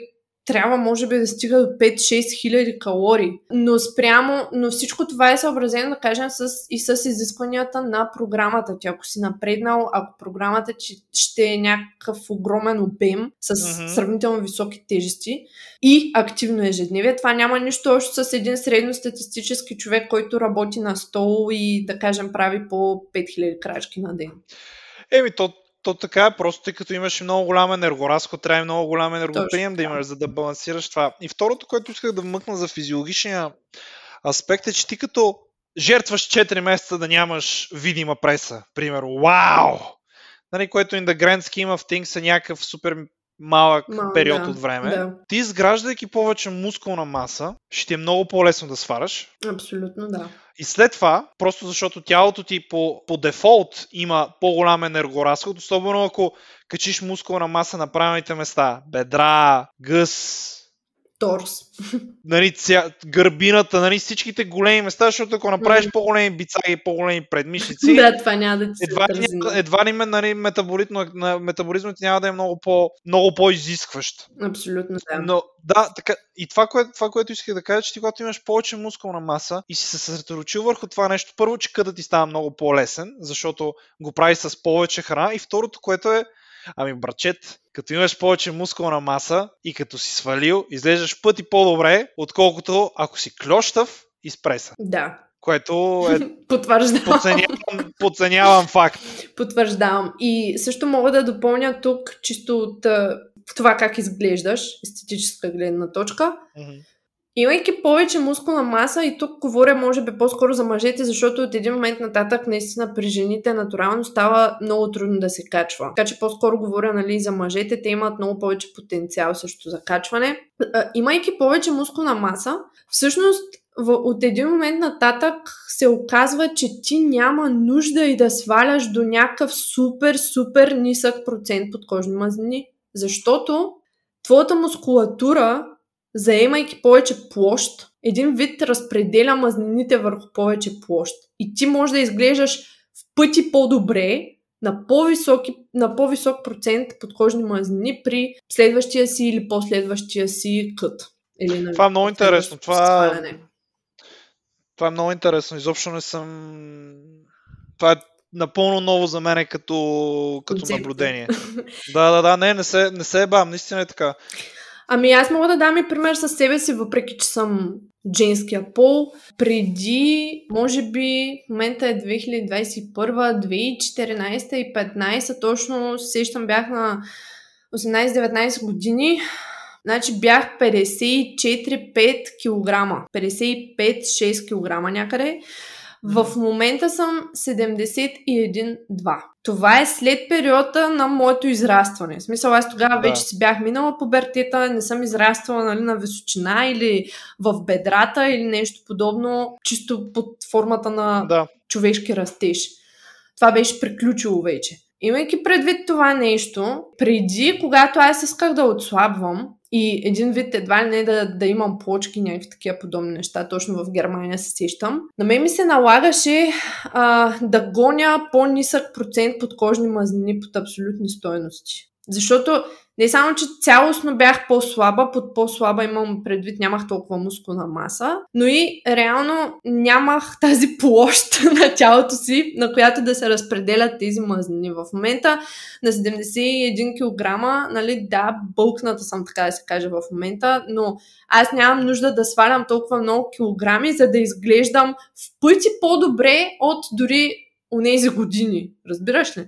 трябва, може би, да стига до 5-6 хиляди калории. Но спрямо, но всичко това е съобразено, да кажем, с, и с изискванията на програмата ти. Ако си напреднал, ако програмата ти ще е някакъв огромен обем с mm-hmm. сравнително високи тежести и активно ежедневие, това няма нищо общо с един средностатистически човек, който работи на стол и, да кажем, прави по 5000 крачки на ден. Еми, то то така е, просто тъй като имаш много голям енергоразход, трябва и много голям енергоприем да имаш, за да балансираш това. И второто, което исках да вмъкна за физиологичния аспект е, че ти като жертваш 4 месеца да нямаш видима преса, примерно, вау! Нали, което in the grand scheme of things е някакъв супер малък Мал, период да, от време, да. ти изграждайки повече мускулна маса, ще ти е много по-лесно да свараш. Абсолютно, да. И след това, просто защото тялото ти по, по дефолт има по-голям енергоразход, особено ако качиш мускулна маса на правилните места, бедра, гъс, торс. Нали, ця... гърбината, нали, всичките големи места, защото ако направиш mm-hmm. по-големи бица и по-големи предмишници, да, това няма да ти едва, няма, едва ли нали, метаболизмът ти няма да е много, по, много по-изискващ. Абсолютно, да. Но да, така, и това, което, това, което исках да кажа, че ти когато имаш повече мускулна маса и си се съсредоточил върху това нещо, първо, че къда ти става много по-лесен, защото го прави с повече храна и второто, което е Ами, брачет, като имаш повече мускулна маса и като си свалил, изглеждаш пъти по-добре, отколкото ако си клющав и спреса. Да. Което е... Потвърждавам. Подценявам, подценявам факт. Потвърждавам. И също мога да допълня тук, чисто от това как изглеждаш, естетическа гледна точка. Mm-hmm Имайки повече мускулна маса, и тук говоря може би по-скоро за мъжете, защото от един момент нататък наистина при жените натурално става много трудно да се качва. Така че по-скоро говоря нали, за мъжете, те имат много повече потенциал също за качване. Имайки повече мускулна маса, всъщност от един момент нататък се оказва, че ти няма нужда и да сваляш до някакъв супер, супер нисък процент подкожни мазнини. Защото твоята мускулатура заемайки повече площ, един вид разпределя мазнините върху повече площ. И ти можеш да изглеждаш в пъти по-добре на, по-високи, на по-висок процент подкожни мазнини при следващия си или последващия си кът. Или, нали, това е много интересно. Това, това е много интересно. Изобщо не съм... Това е напълно ново за мен като, като наблюдение. да, да, да, не, не се, не се ебам, наистина е така. Ами аз мога да дам и пример със себе си, въпреки че съм женския пол. Преди, може би, в момента е 2021, 2014 и 2015, точно сещам бях на 18-19 години. Значи бях 54-5 кг. 55-6 кг някъде. В момента съм 71-2. Това е след периода на моето израстване. В смисъл, аз тогава да. вече си бях минала пубертета, не съм израствала нали, на височина или в бедрата или нещо подобно, чисто под формата на да. човешки растеж. Това беше приключило вече. Имайки предвид това нещо, преди, когато аз исках да отслабвам, и един вид едва ли не да, да имам плочки, някакви такива подобни неща, точно в Германия се сещам. На мен ми се налагаше а, да гоня по-нисък процент подкожни мазнини под абсолютни стоености. Защото не само, че цялостно бях по-слаба, под по-слаба имам предвид, нямах толкова мускулна маса, но и реално нямах тази площ на тялото си, на която да се разпределят тези мазнини. В момента на 71 кг, нали, да, бълкната съм, така да се каже в момента, но аз нямам нужда да свалям толкова много килограми, за да изглеждам в пъти по-добре от дори унези години. Разбираш ли?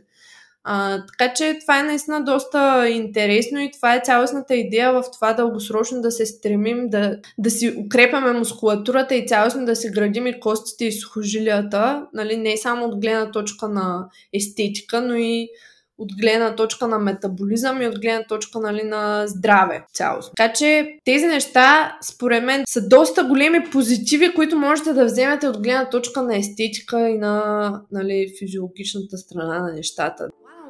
А, така че това е наистина доста интересно и това е цялостната идея в това дългосрочно да се стремим да, да си укрепяме мускулатурата и цялостно да се градим и костите и сухожилията, нали, не само от гледна точка на естетика, но и от гледна точка на метаболизъм и от гледна точка нали, на здраве цялост. Така че тези неща, според мен, са доста големи позитиви, които можете да вземете от гледна точка на естетика и на нали, физиологичната страна на нещата.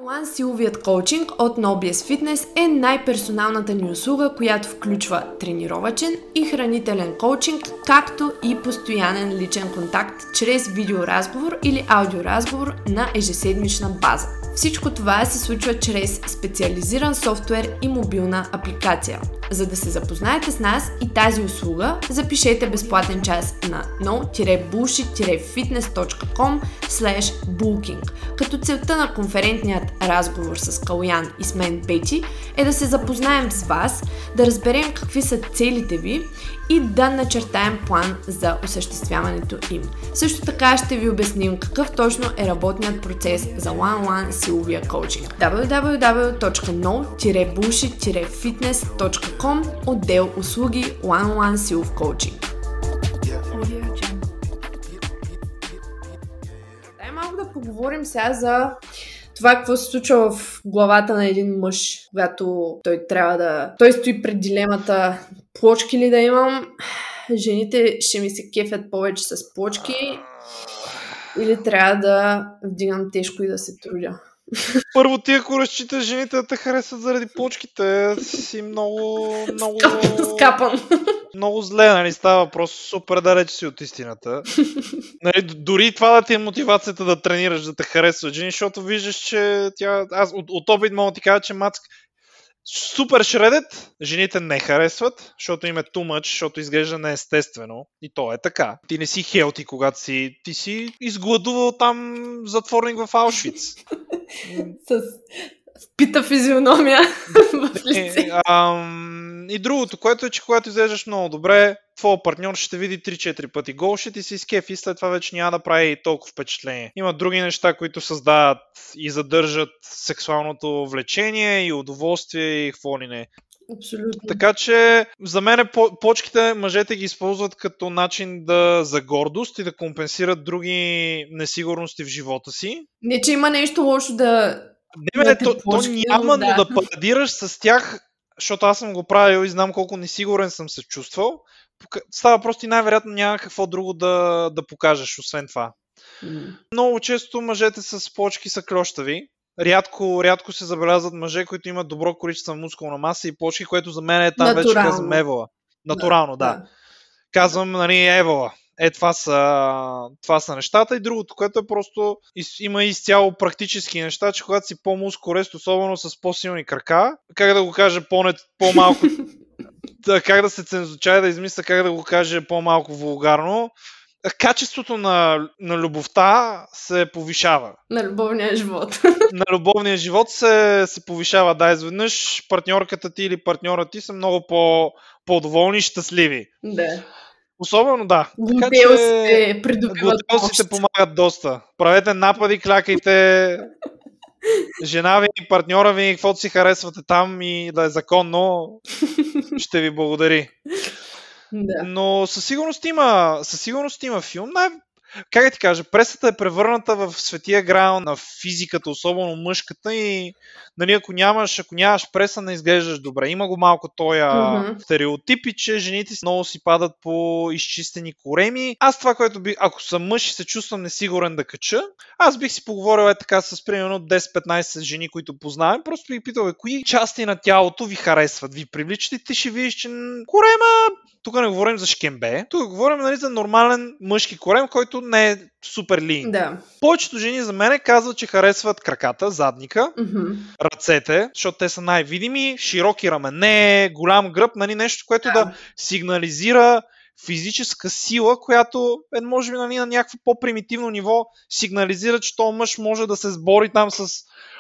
One силовият коучинг от NoBS Fitness е най-персоналната ни услуга, която включва тренировачен и хранителен коучинг, както и постоянен личен контакт чрез видеоразговор или аудиоразговор на ежеседмична база. Всичко това се случва чрез специализиран софтуер и мобилна апликация. За да се запознаете с нас и тази услуга, запишете безплатен час на no-bullshit-fitness.com booking като целта на конферентният разговор с Калуян и с мен Бети е да се запознаем с вас, да разберем какви са целите ви и да начертаем план за осъществяването им. Също така ще ви обясним какъв точно е работният процес за one-on-one силовия коучинг. www.no-bullshit-fitness.com отдел услуги one-on-one силов коучинг. Дай малко да поговорим сега за това какво се случва в главата на един мъж, когато той трябва да... Той стои пред дилемата плочки ли да имам, жените ще ми се кефят повече с плочки или трябва да вдигам тежко и да се трудя. Първо ти ако разчиташ жените да те харесат заради почките, си много, много... Скапан. Много зле, нали? Става въпрос супер далеч си от истината. нали, дори това да ти е мотивацията да тренираш, да те харесват жени, защото виждаш, че тя... Аз от, от опит мога да ти кажа, че Мацк супер шредет, жените не харесват, защото им е too much, защото изглежда неестествено. И то е така. Ти не си хелти, когато си... Ти си изгладувал там затворник в Аушвиц. С пита физиономия в лице. И, ам, и другото, което е, че когато изглеждаш много добре, твой партньор ще види 3-4 пъти гол, ще ти се изкефи и след това вече няма да прави толкова впечатление. Има други неща, които създават и задържат сексуалното влечение и удоволствие и какво ли не. Абсолютно. Така че за мен почките мъжете ги използват като начин да, за гордост и да компенсират други несигурности в живота си. Не, че има нещо лошо да не, бе, то, то няма, да. но да парадираш с тях, защото аз съм го правил и знам колко несигурен съм се чувствал. Става просто и най-вероятно няма какво друго да, да покажеш, освен това. Mm. Много често мъжете с почки са клощави. Рядко, рядко се забелязват мъже, които имат добро количество мускулна маса и почки, което за мен е там Натурално. вече казвам евала. Натурално, да. да. Казвам, нали, евала. Е, това са, това са нещата. И другото, което е просто има изцяло практически неща, че когато си по-мускорест, особено с по-силни крака, как да го кажа по-малко, как да се цензучая, да измисля как да го кажа по-малко вулгарно, качеството на, на любовта се повишава. На любовния живот. На любовния живот се, се повишава. Да, изведнъж партньорката ти или партньора ти са много по, по-доволни и щастливи. Да. Особено да. Глутеусите придобиват Глутеусите помагат доста. Правете напади, клякайте. Жена ви, партньора ви, каквото си харесвате там и да е законно, ще ви благодари. Да. Но със сигурност има, със сигурност има филм. Най- как да ти кажа, пресата е превърната в светия грал на физиката, особено мъжката и нали, ако нямаш, ако нямаш преса, не изглеждаш добре. Има го малко този mm-hmm. стереотипи, че жените много си падат по изчистени кореми. Аз това, което би, ако съм мъж и се чувствам несигурен да кача, аз бих си поговорил е така с примерно 10-15 жени, които познавам, просто би питал, кои части на тялото ви харесват, ви привличат и ти ще видиш, че корема тук не говорим за шкембе, тук говорим нали, за нормален мъжки корем, който не е супер лин. Да. Повечето жени за мен казват, че харесват краката, задника, mm-hmm. ръцете, защото те са най-видими, широки рамене, голям гръб, нали, нещо, което да, да сигнализира физическа сила, която е, може би нали, на някакво по-примитивно ниво сигнализира, че този мъж може да се сбори там с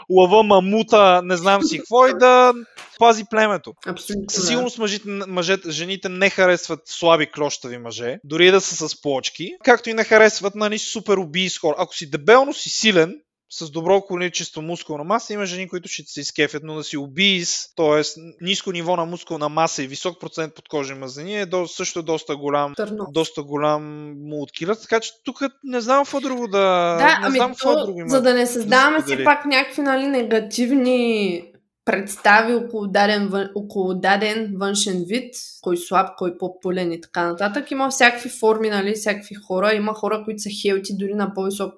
лъва, мамута, не знам си какво и да пази племето. Абсолютно. Със сигурност мъжите, мъжете, жените не харесват слаби клощави мъже, дори да са с плочки, както и не харесват нали, супер убийски хора. Ако си дебелно си силен, с добро количество мускулна маса, има жени, които ще се изкефят, но да си обиз, т.е. ниско ниво на мускулна маса и висок процент подкожни мазнини е до, също доста голям, Търно. доста голям мулткилър, така че тук не знам какво друго да... Да, не ами знам то, друго има. За да не създаваме да си пак някакви нали, негативни представи около даден, около даден външен вид, кой слаб, кой по-пълен и така нататък. Има всякакви форми, нали, всякакви хора. Има хора, които са хелти дори на по-висок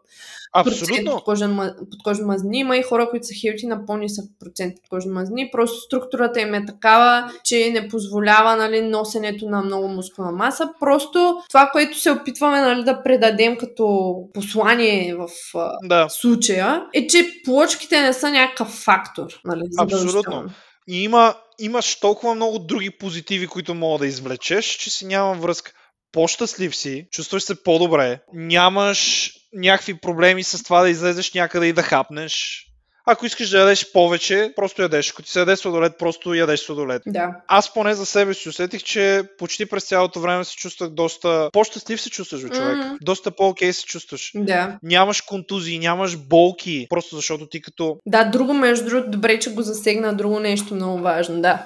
процент подкожен, подкожен мазнини. Има и хора, които са хелти на по-нисък процент подкожен мазнини. Просто структурата им е такава, че не позволява нали, носенето на много мускулна маса. Просто това, което се опитваме нали, да предадем като послание в да. случая, е, че плочките не са някакъв фактор. Нали, Абсолютно. И има, имаш толкова много други позитиви, които мога да извлечеш, че си няма връзка. По-щастлив си, чувстваш се по-добре, нямаш някакви проблеми с това да излезеш някъде и да хапнеш. Ако искаш да ядеш повече, просто ядеш. Ако ти се яде сладолет, просто ядеш сладолет. Да. Аз поне за себе си усетих, че почти през цялото време се чувствах доста по-щастлив се чувстваш, човек. Mm-hmm. Доста по-окей се чувстваш. Да. Нямаш контузии, нямаш болки, просто защото ти като... Да, друго между другото, добре, че го засегна, друго нещо много важно, да.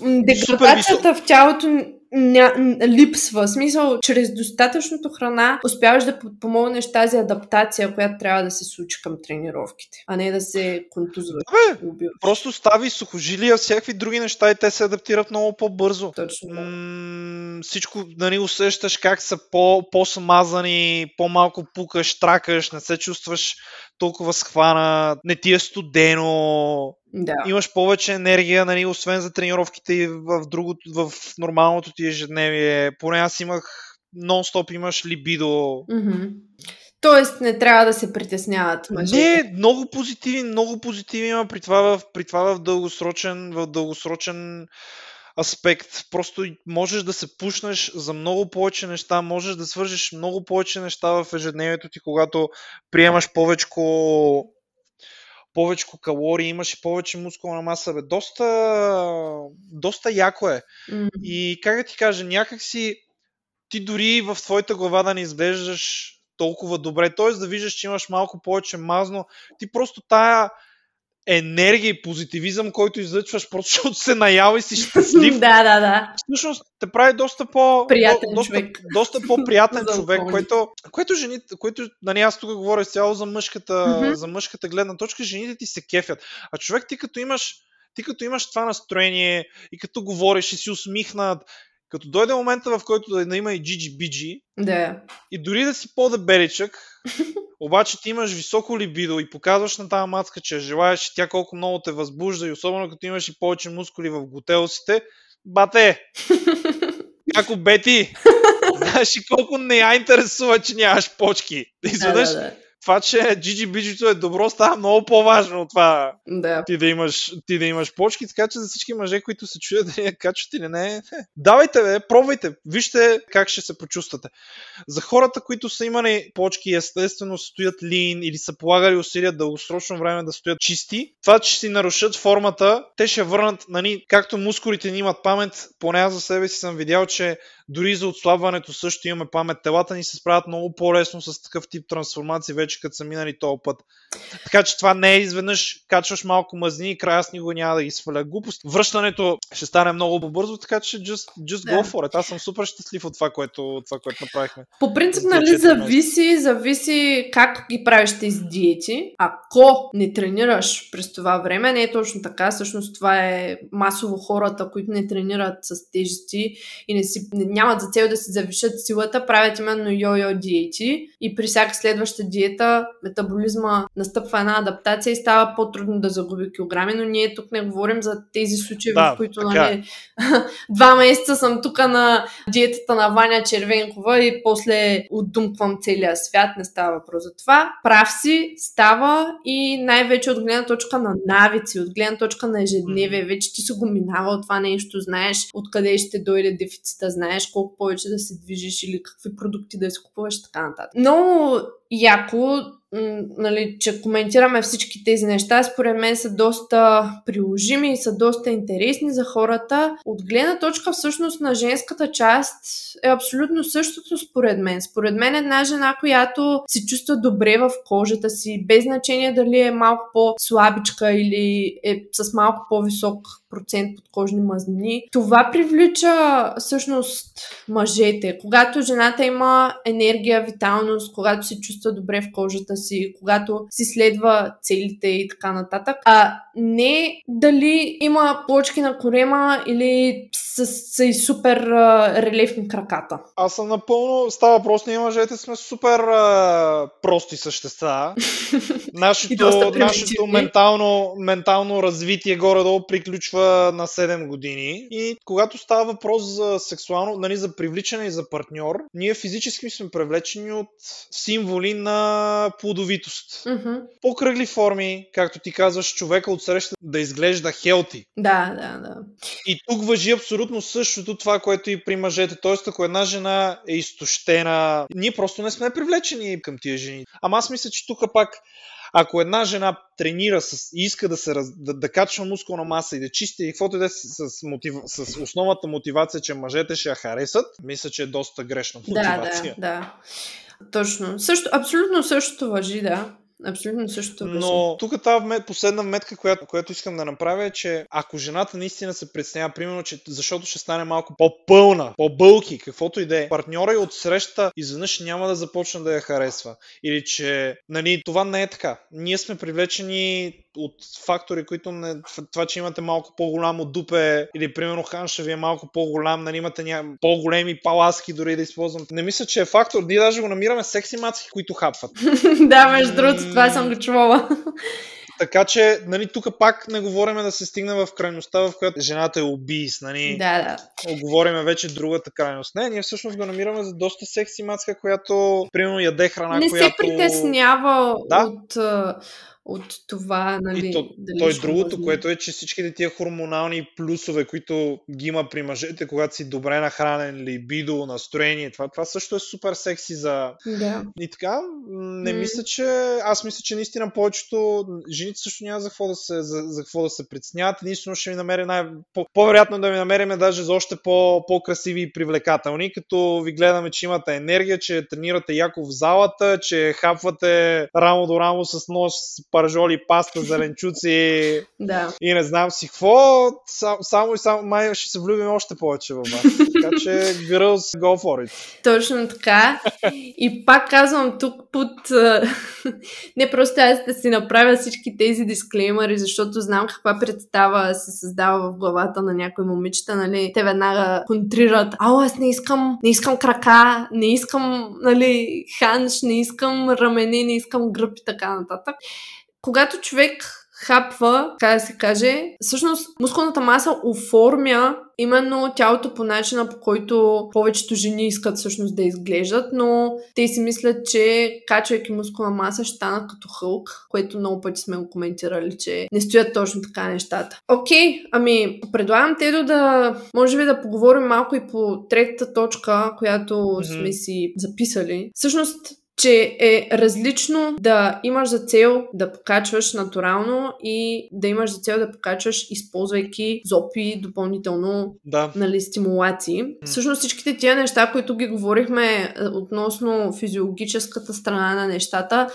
Деградацията в тялото ня, липсва. Смисъл, чрез достатъчното храна успяваш да подпомогнеш тази адаптация, която трябва да се случи към тренировките, а не да се контузваш. Бе, просто стави сухожилия, всякакви други неща и те се адаптират много по-бързо. Точно. М- всичко, нали, усещаш как са по- по-смазани, по-малко пукаш, тракаш, не се чувстваш толкова схвана, не ти е студено, да. имаш повече енергия, нали, освен за тренировките и в, другото, в нормалното ти ежедневие. Поне аз имах нон-стоп имаш либидо. Mm-hmm. Тоест не трябва да се притесняват мъжете. Не, много позитиви, много позитиви има при това в, при това в дългосрочен, в дългосрочен аспект. Просто можеш да се пушнеш за много повече неща, можеш да свържеш много повече неща в ежедневието ти, когато приемаш повече повече калории, имаш и повече мускулна маса. Бе, доста, доста яко е. Mm. И как да ти кажа, някак си ти дори в твоята глава да не изглеждаш толкова добре, т.е. да виждаш, че имаш малко повече мазно, ти просто тая енергия и позитивизъм, който излъчваш, просто защото се наява и си щастлив. да, да, да. Всъщност те прави доста по... Приятен доста, човек. Доста по-приятен човек, което, което жените, което, нали, аз тук говоря цяло за мъжката, mm-hmm. за мъжката гледна точка, жените ти се кефят. А човек ти като имаш ти като имаш това настроение и като говориш и си усмихнат, като дойде момента, в който да има и Gigi Bigi, да. и дори да си по-дебеличък, обаче ти имаш високо либидо и показваш на тази мацка, че желаеш тя колко много те възбужда и особено като имаш и повече мускули в готелсите, бате! Яко бети! Знаеш и колко не я интересува, че нямаш почки. Изведнъж да, да, да това, че Джиджи Биджито е добро, става много по-важно от това да. ти, да имаш, ти да имаш почки, така че за всички мъже, които се чуят да я качват или не, е, давайте бе, пробвайте, вижте как ще се почувствате. За хората, които са имали почки, естествено стоят лин или са полагали усилия дългосрочно време да стоят чисти, това, че си нарушат формата, те ще върнат, нали, както мускулите ни имат памет, поне аз за себе си съм видял, че дори за отслабването също имаме памет. Телата ни се справят много по-лесно с такъв тип трансформации, вече като са минали този път. Така че това не е изведнъж качваш малко мазни и края с него няма да ги сваля глупост. Връщането ще стане много по-бързо, така че just, just go for it. Аз съм супер щастлив от това, което, това, което направихме. По принцип, нали, зависи, зависи как ги правиш тези диети. Ако не тренираш през това време, не е точно така. Всъщност това е масово хората, които не тренират с тежести и не си, нямат за цел да си завишат силата, правят именно йо-йо диети и при всяка следваща диета метаболизма настъпва една адаптация и става по-трудно да загуби килограми, но ние тук не говорим за тези случаи, да, в които нали, е. два месеца съм тук на диетата на Ваня Червенкова и после отдумквам целия свят, не става въпрос за това. Прав си, става и най-вече от гледна точка на навици, от гледна точка на ежедневие, вече ти си го минавал това нещо, знаеш откъде ще дойде дефицита, знаеш колко повече да се движиш или какви продукти да си купуваш и така нататък. Но яко нали, че коментираме всички тези неща, според мен са доста приложими и са доста интересни за хората. От гледна точка всъщност на женската част е абсолютно същото според мен. Според мен една жена, която се чувства добре в кожата си, без значение дали е малко по-слабичка или е с малко по-висок процент подкожни мазнини. Това привлича всъщност мъжете. Когато жената има енергия, виталност, когато се чувства добре в кожата си, когато си следва целите и така нататък, а не дали има плочки на корема или са, са и супер а, релефни краката. Аз съм напълно... Става въпрос, ние мъжете сме супер а, прости същества. нашето, нашето ментално, ментално развитие горе-долу приключва на 7 години и когато става въпрос за сексуално, нали, за привличане и за партньор, ние физически сме привлечени от символи на плодовитост. Mm-hmm. По-кръгли форми, както ти казваш, човека от среща да изглежда хелти. Да, да, да. И тук въжи абсолютно същото това, което и при мъжете. Тоест, ако една жена е изтощена, ние просто не сме привлечени към тия жени. Ама аз мисля, че тук пак ако една жена тренира с, и иска да, се, да, да качва мускулна маса и да чисти и каквото и да е с, с, мотив, с основната мотивация, че мъжете ще я харесат, мисля, че е доста грешна мотивация. Да, да, да. Точно. Също, абсолютно същото въжи, да. Абсолютно същото. Но тук тази последна метка, която, която искам да направя е, че ако жената наистина се притеснява, примерно, че защото ще стане малко по-пълна, по-бълки, каквото и да е, партньора и от среща изведнъж няма да започне да я харесва. Или че, нали, това не е така. Ние сме привлечени от фактори, които не, това, че имате малко по-голямо дупе или примерно ханша ви е малко по-голям, нали имате ня... по-големи паласки дори да използвам. Не мисля, че е фактор. Ние даже го намираме секси мацки, които хапват. да, между другото, това съм го чувала. Така че, нали, тук пак не говорим да се стигне в крайността, в която жената е убийс, нали? Да, да. Говорим вече другата крайност. Не, ние всъщност го намираме за доста секси мацка, която, примерно, яде храна, не която... Не се притеснява да? от от това, нали... И то, дали той другото, възможно. което е, че всичките тия хормонални плюсове, които ги има при мъжете, когато си добре нахранен, либидо, настроение, това, това също е супер секси за... Да. И така, не mm. мисля, че... Аз мисля, че наистина повечето жените също няма за какво да се, за, за какво да се притесняват. Единствено ще ви намеря най... По, по-вероятно да ви намериме даже за още по, по-красиви и привлекателни, като ви гледаме, че имате енергия, че тренирате яко в залата, че хапвате рамо до рамо с нож, с пържоли, паста, зеленчуци да. и не знам си какво. Само, само и само май ще се влюбим още повече във вас. така че girls go for it. Точно така. И пак казвам тук под... не просто аз да си направя всички тези дисклеймери, защото знам каква представа се създава в главата на някои момичета, нали? Те веднага контрират. Ало, аз не искам, не искам крака, не искам, нали, ханш, не искам рамене, не искам гръб и така нататък когато човек хапва, как да се каже, всъщност мускулната маса оформя именно тялото по начина, по който повечето жени искат всъщност да изглеждат, но те си мислят, че качвайки мускулна маса ще станат като хълк, което много пъти сме го коментирали, че не стоят точно така нещата. Окей, ами предлагам Тедо да може би да поговорим малко и по третата точка, която mm-hmm. сме си записали. Всъщност че е различно да имаш за цел да покачваш натурално и да имаш за цел да покачваш, използвайки зопи, допълнително да. нали, стимулации. Mm. Всъщност всичките тия неща, които ги говорихме е, относно физиологическата страна на нещата,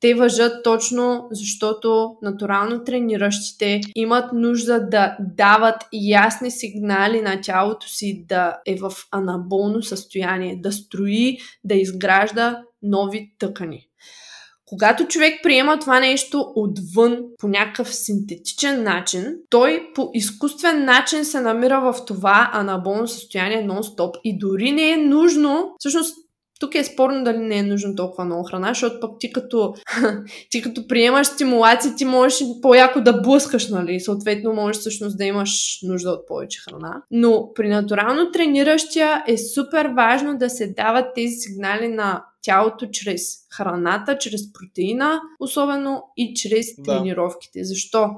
те въжат точно защото натурално трениращите имат нужда да дават ясни сигнали на тялото си да е в анаболно състояние, да строи, да изгражда нови тъкани. Когато човек приема това нещо отвън по някакъв синтетичен начин, той по изкуствен начин се намира в това анаболно състояние нон-стоп и дори не е нужно, всъщност тук е спорно дали не е нужно толкова много храна, защото пък ти като, ти като приемаш стимулации, ти можеш по-яко да блъскаш, нали? Съответно, можеш всъщност да имаш нужда от повече храна. Но при натурално трениращия е супер важно да се дават тези сигнали на тялото чрез храната, чрез протеина, особено и чрез да. тренировките. Защо?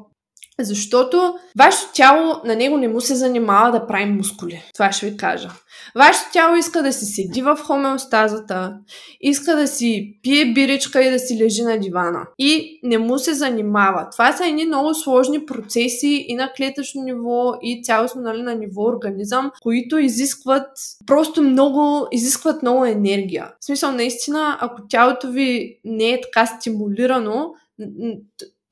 Защото вашето тяло на него не му се занимава да прави мускули. Това ще ви кажа. Вашето тяло иска да си седи в хомеостазата, иска да си пие биричка и да си лежи на дивана. И не му се занимава. Това са едни много сложни процеси и на клетъчно ниво, и цялостно нали, на ниво организъм, които изискват просто много, изискват много енергия. В смисъл, наистина, ако тялото ви не е така стимулирано,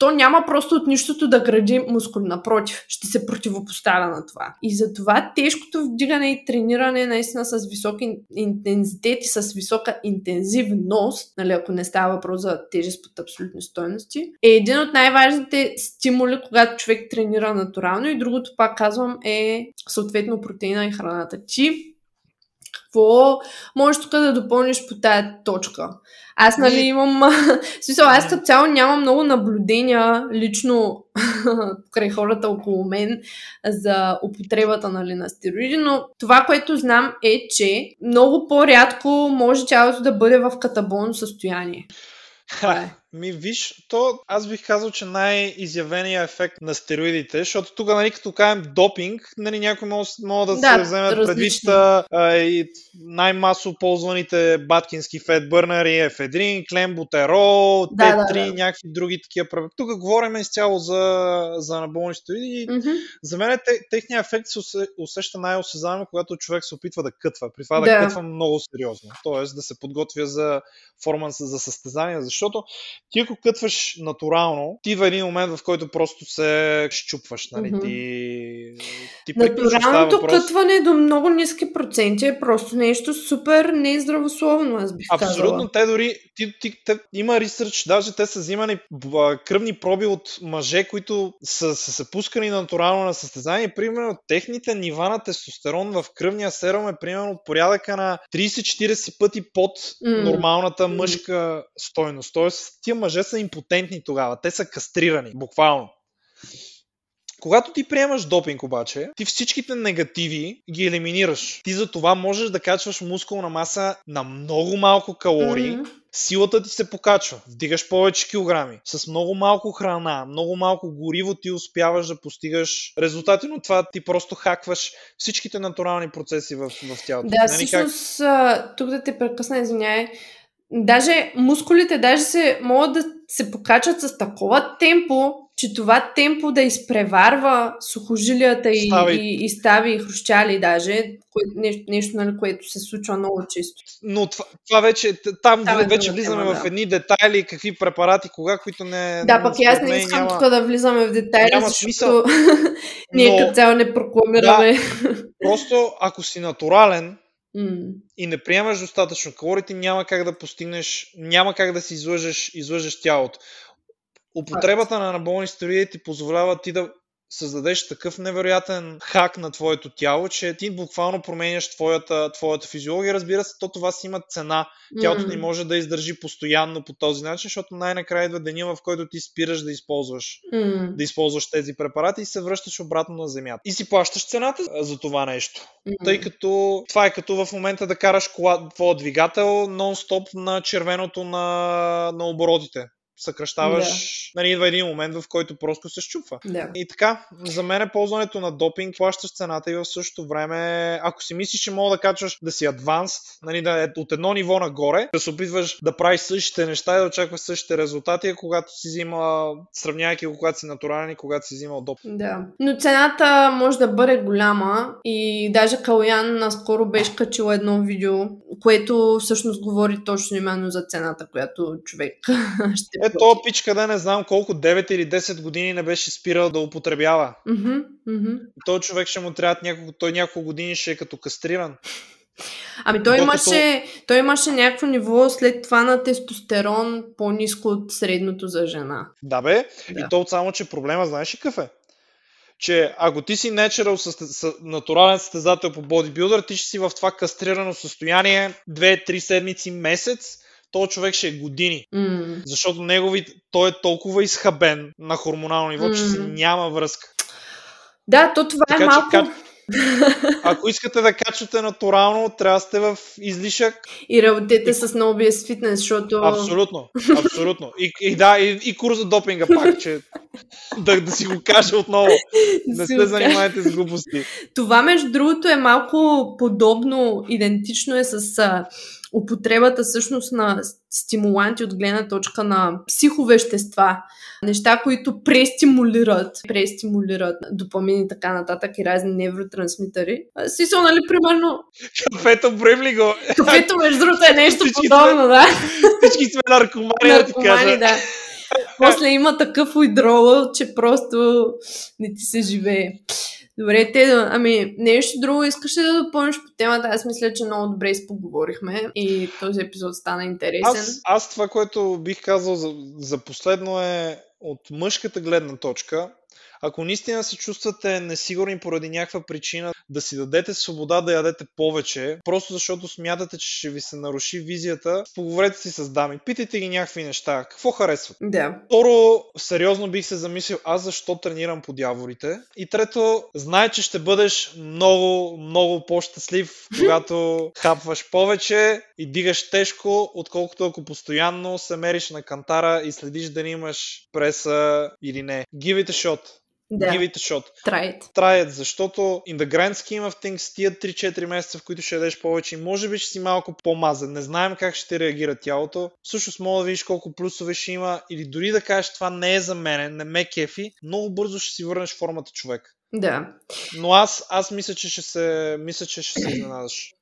то няма просто от нищото да гради мускул. Напротив, ще се противопоставя на това. И затова тежкото вдигане и трениране наистина с висок интензитет и с висока интензивност, нали, ако не става въпрос за тежест под абсолютни стоености, е един от най-важните стимули, когато човек тренира натурално и другото, пак казвам, е съответно протеина и храната. Ти какво можеш тук да допълниш по тая точка? Аз, нали, имам... смисъл, аз като цяло нямам много наблюдения лично покрай хората около мен за употребата нали, на стероиди, но това, което знам е, че много по-рядко може тялото да бъде в катаболно състояние. Ха, ми виж, то аз бих казал, че най-изявеният ефект на стероидите, защото тук, нали, като кажем допинг, нали, някои могат, да, да се вземат предвид а, и най-масово ползваните баткински фетбърнери, ефедрин, клембутерол, да, Т3, да, да. някакви други такива прави. Тук говорим изцяло за, за анаболни стероиди mm-hmm. за мен те, техният ефект се усеща най-осезаемо, когато човек се опитва да кътва. При това да, да кътва много сериозно. Тоест да се подготвя за форманс за състезание, защото ти ако кътваш натурално, ти в един момент, в който просто се щупваш, нали? Mm-hmm. Ти, ти Натуралното въпрос... кътване до много ниски проценти е просто нещо супер нездравословно, аз бих Абсолютно, казала. те дори, ти, ти, те, има ресърч, даже те са взимани кръвни проби от мъже, които са, са се пускани натурално на състезание. Примерно, техните нива на тестостерон в кръвния серум е примерно от порядъка на 30-40 пъти под mm. нормалната мъжка стойност. Тоест, тия мъже са импотентни тогава. Те са кастрирани, буквално. Когато ти приемаш допинг обаче, ти всичките негативи ги елиминираш. Ти за това можеш да качваш мускулна маса на много малко калории, mm-hmm. силата ти се покачва, вдигаш повече килограми. С много малко храна, много малко гориво ти успяваш да постигаш резултати, но това ти просто хакваш всичките натурални процеси в, в тялото. Да, нали, всъщност, как... тук да те прекъсна, извиняй, даже мускулите даже се могат да се покачат с такова темпо, че това темпо да изпреварва сухожилията и, стави. и, и стави и хрущяли даже, кое, нещо, нещо нали, което се случва много често. Но това, това вече, там това вече влизаме тема, в едни детайли, какви препарати, кога, които не... Да, пък аз не искам няма, тук да влизаме в детайли, няма защото смисъл, ние но, като цяло не прокламираме. Да, просто ако си натурален, Mm. И не приемаш достатъчно калории, ти няма как да постигнеш, няма как да си излъжеш, излъжеш тялото. Употребата на анаболни стероиди ти позволява ти да създадеш такъв невероятен хак на твоето тяло, че ти буквално променяш твоята, твоята физиология. Разбира се, то това си има цена. Тялото не може да издържи постоянно по този начин, защото най-накрая идва деня, в който ти спираш да използваш, да използваш тези препарати и се връщаш обратно на земята. И си плащаш цената за това нещо. Тъй като това е като в момента да караш кола, твоя двигател нон-стоп на червеното на, на оборотите съкръщаваш, да. нали, идва един момент, в който просто се щупва. Да. И така, за мен е ползването на допинг, плащаш цената и в същото време, ако си мислиш, че мога да качваш да си адванст, нали, да е от едно ниво нагоре, да се опитваш да правиш същите неща и да очакваш същите резултати, когато си взима, сравнявайки го, когато си натурален и когато си взимал допинг. Да. Но цената може да бъде голяма и даже Калуян наскоро беше качил едно видео, което всъщност говори точно именно за цената, която човек ще е, то пичка да не знам колко, 9 или 10 години не беше спирал да употребява. Mm-hmm, mm-hmm. Той човек ще му трябва няколко, той няколко години ще е като кастриран. Ами той, имаше, той имаше някакво ниво след това на тестостерон по-низко от средното за жена. Да бе, да. и то само, че проблема знаеш ли какъв е? Че ако ти си natural, натурален състезател по бодибилдър, ти ще си в това кастрирано състояние 2-3 седмици, месец, то човек ще е години. Mm. Защото негови, той е толкова изхабен на хормонално ниво, mm. че си няма връзка. Да, то това е така, е малко... Че, Ако искате да качвате натурално, трябва да сте в излишък. И работете и... с NoBS Fitness, защото... Абсолютно, абсолютно. И, и да, и, и курс за допинга пак, че да, да си го кажа отново. Не се занимайте с глупости. Това, между другото, е малко подобно, идентично е с употребата всъщност на стимуланти от гледна точка на психовещества, неща, които престимулират, престимулират допамин и така нататък и разни невротрансмитъри. Си са, нали, примерно... Кафето бремли го. Кафето, между другото, е нещо всички подобно, сме, да. Всички сме наркомани, наркомани да. После има такъв уйдрол, че просто не ти се живее. Добре, те, ами нещо друго искаш ли да допълниш по темата? Аз мисля, че много добре изпоговорихме и този епизод стана интересен. Аз, аз това, което бих казал за, за последно е от мъжката гледна точка, ако наистина се чувствате несигурни поради някаква причина да си дадете свобода да ядете повече, просто защото смятате, че ще ви се наруши визията, поговорете си с дами, питайте ги някакви неща, какво харесват. Да. Второ, сериозно бих се замислил аз защо тренирам по дяволите. И трето, знай, че ще бъдеш много, много по-щастлив, когато хапваш повече и дигаш тежко, отколкото ако постоянно се мериш на кантара и следиш да имаш преса или не. Give it a shot. Да. Give it a shot. Try it. Try it, защото in the grand scheme of things тия 3-4 месеца, в които ще ядеш повече може би ще си малко по-мазен. Не знаем как ще реагира тялото. Всъщност мога да видиш колко плюсове ще има или дори да кажеш това не е за мен, не ме кефи, много бързо ще си върнеш формата човек. Да. Но аз, аз мисля, че ще се, мисля, че ще се изненадаш.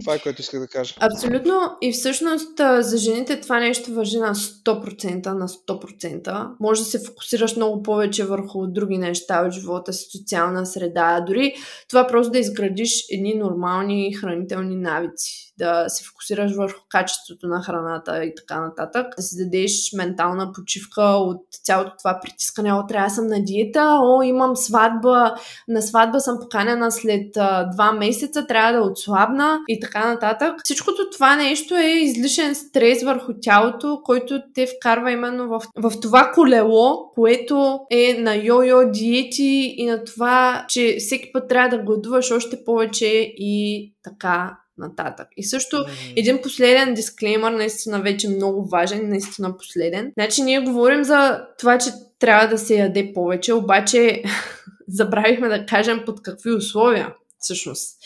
Това е което исках да кажа. Абсолютно. И всъщност за жените това нещо въжи на 100%, на 100%. Може да се фокусираш много повече върху други неща от живота си, социална среда. Дори това просто да изградиш едни нормални хранителни навици да се фокусираш върху качеството на храната и така нататък, да си дадеш ментална почивка от цялото това притискане, о, трябва да съм на диета, о, имам сватба, на сватба съм поканена след а, два месеца, трябва да отслабна и така нататък. Всичкото това нещо е излишен стрес върху тялото, който те вкарва именно в, в това колело, което е на йо-йо диети и на това, че всеки път трябва да гладуваш още повече и така нататък. И също mm-hmm. един последен дисклеймър, наистина вече много важен, наистина последен. Значи ние говорим за това, че трябва да се яде повече, обаче забравихме да кажем под какви условия всъщност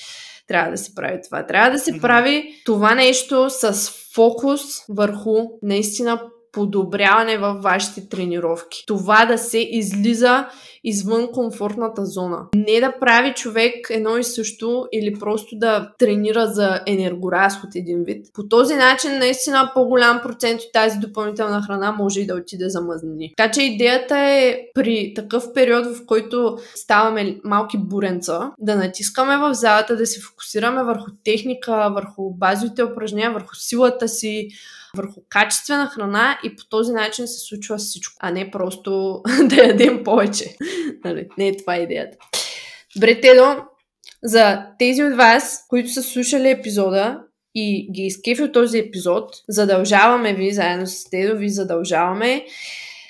трябва да се прави това. Трябва да се mm-hmm. прави това нещо с фокус върху наистина подобряване във вашите тренировки. Това да се излиза извън комфортната зона. Не да прави човек едно и също или просто да тренира за енергоразход един вид. По този начин наистина по-голям процент от тази допълнителна храна може и да отиде за мъзнини. Така че идеята е при такъв период, в който ставаме малки буренца, да натискаме в залата, да се фокусираме върху техника, върху базовите упражнения, върху силата си, върху качествена храна и по този начин се случва всичко, а не просто да ядем повече. нали, не е това идеята. Добре, Тедо, за тези от вас, които са слушали епизода и ги изкефи този епизод, задължаваме ви, заедно с Тедо ви задължаваме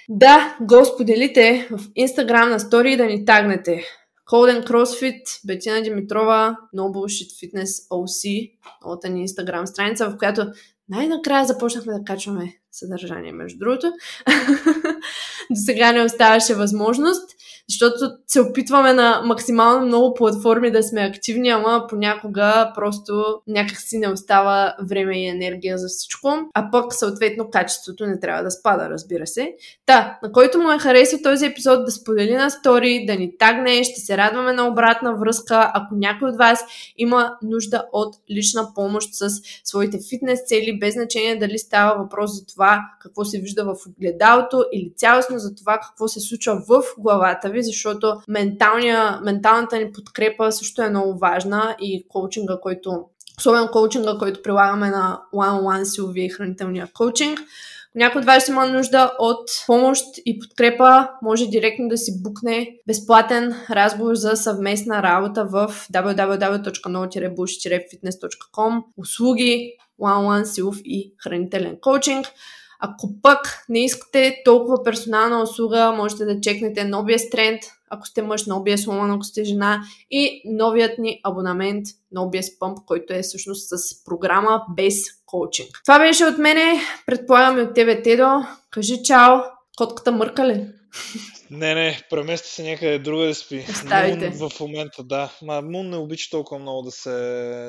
да го споделите в Instagram на стори и да ни тагнете. Холден CrossFit, Бетина Димитрова, No Bullshit Fitness OC, новата ни Instagram страница, в която най-накрая започнахме да качваме съдържание, между другото. До сега не оставаше възможност, защото се опитваме на максимално много платформи да сме активни, ама понякога просто някак си не остава време и енергия за всичко, а пък съответно качеството не трябва да спада, разбира се. Та, на който му е харесал този епизод да сподели на стори, да ни тагне, ще се радваме на обратна връзка, ако някой от вас има нужда от лична помощ с своите фитнес цели, без значение дали става въпрос за това какво се вижда в огледалото или цялостно за това какво се случва в главата ви, защото менталната ни подкрепа също е много важна и коучинга, който особено коучинга, който прилагаме на one-on-one силовия и хранителния коучинг. някой от вас има нужда от помощ и подкрепа, може директно да си букне безплатен разговор за съвместна работа в www.no-bush-fitness.com услуги, one-on-one силов и хранителен коучинг. Ако пък не искате толкова персонална услуга, можете да чекнете новия тренд ако сте мъж на OBS Woman, ако сте жена и новият ни абонамент на OBS Pump, който е всъщност с програма без коучинг. Това беше от мене, предполагам и от тебе, Тедо. Кажи чао, котката мърка ли? Не, не, премести се някъде друга да спи. Ставите. Мун в момента, да. Ма, Мун не обича толкова много да се,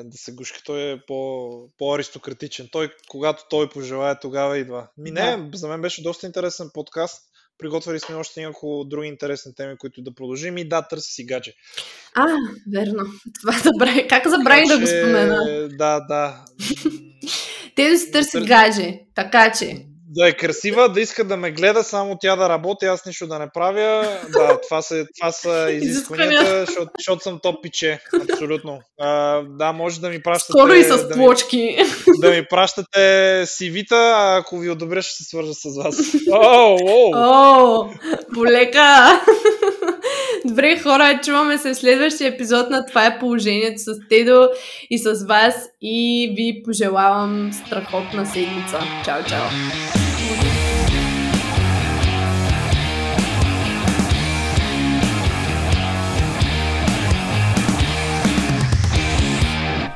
да се гушка. Той е по, по-аристократичен. Той, когато той пожелая, тогава идва. Ми не, да. за мен беше доста интересен подкаст. Приготвили сме още няколко други интересни теми, които да продължим. И да, търси си гадже. А, верно. Това забравих. Как забравих да го спомена? Да, да. Те да си търси гадже. Така че да е красива, да иска да ме гледа, само тя да работи, аз нищо да не правя. Да, това са, това са изискванията, защото, защото съм топ пиче. Абсолютно. А, да, може да ми пращате... Скоро и с плочки. Да ми, да ми пращате CV-та, а ако ви одобря, ще се свържа с вас. О, о, о, полека! Добре, хора, чуваме се в следващия епизод на Това е положението с Тедо и с вас и ви пожелавам страхотна седмица. Чао, чао!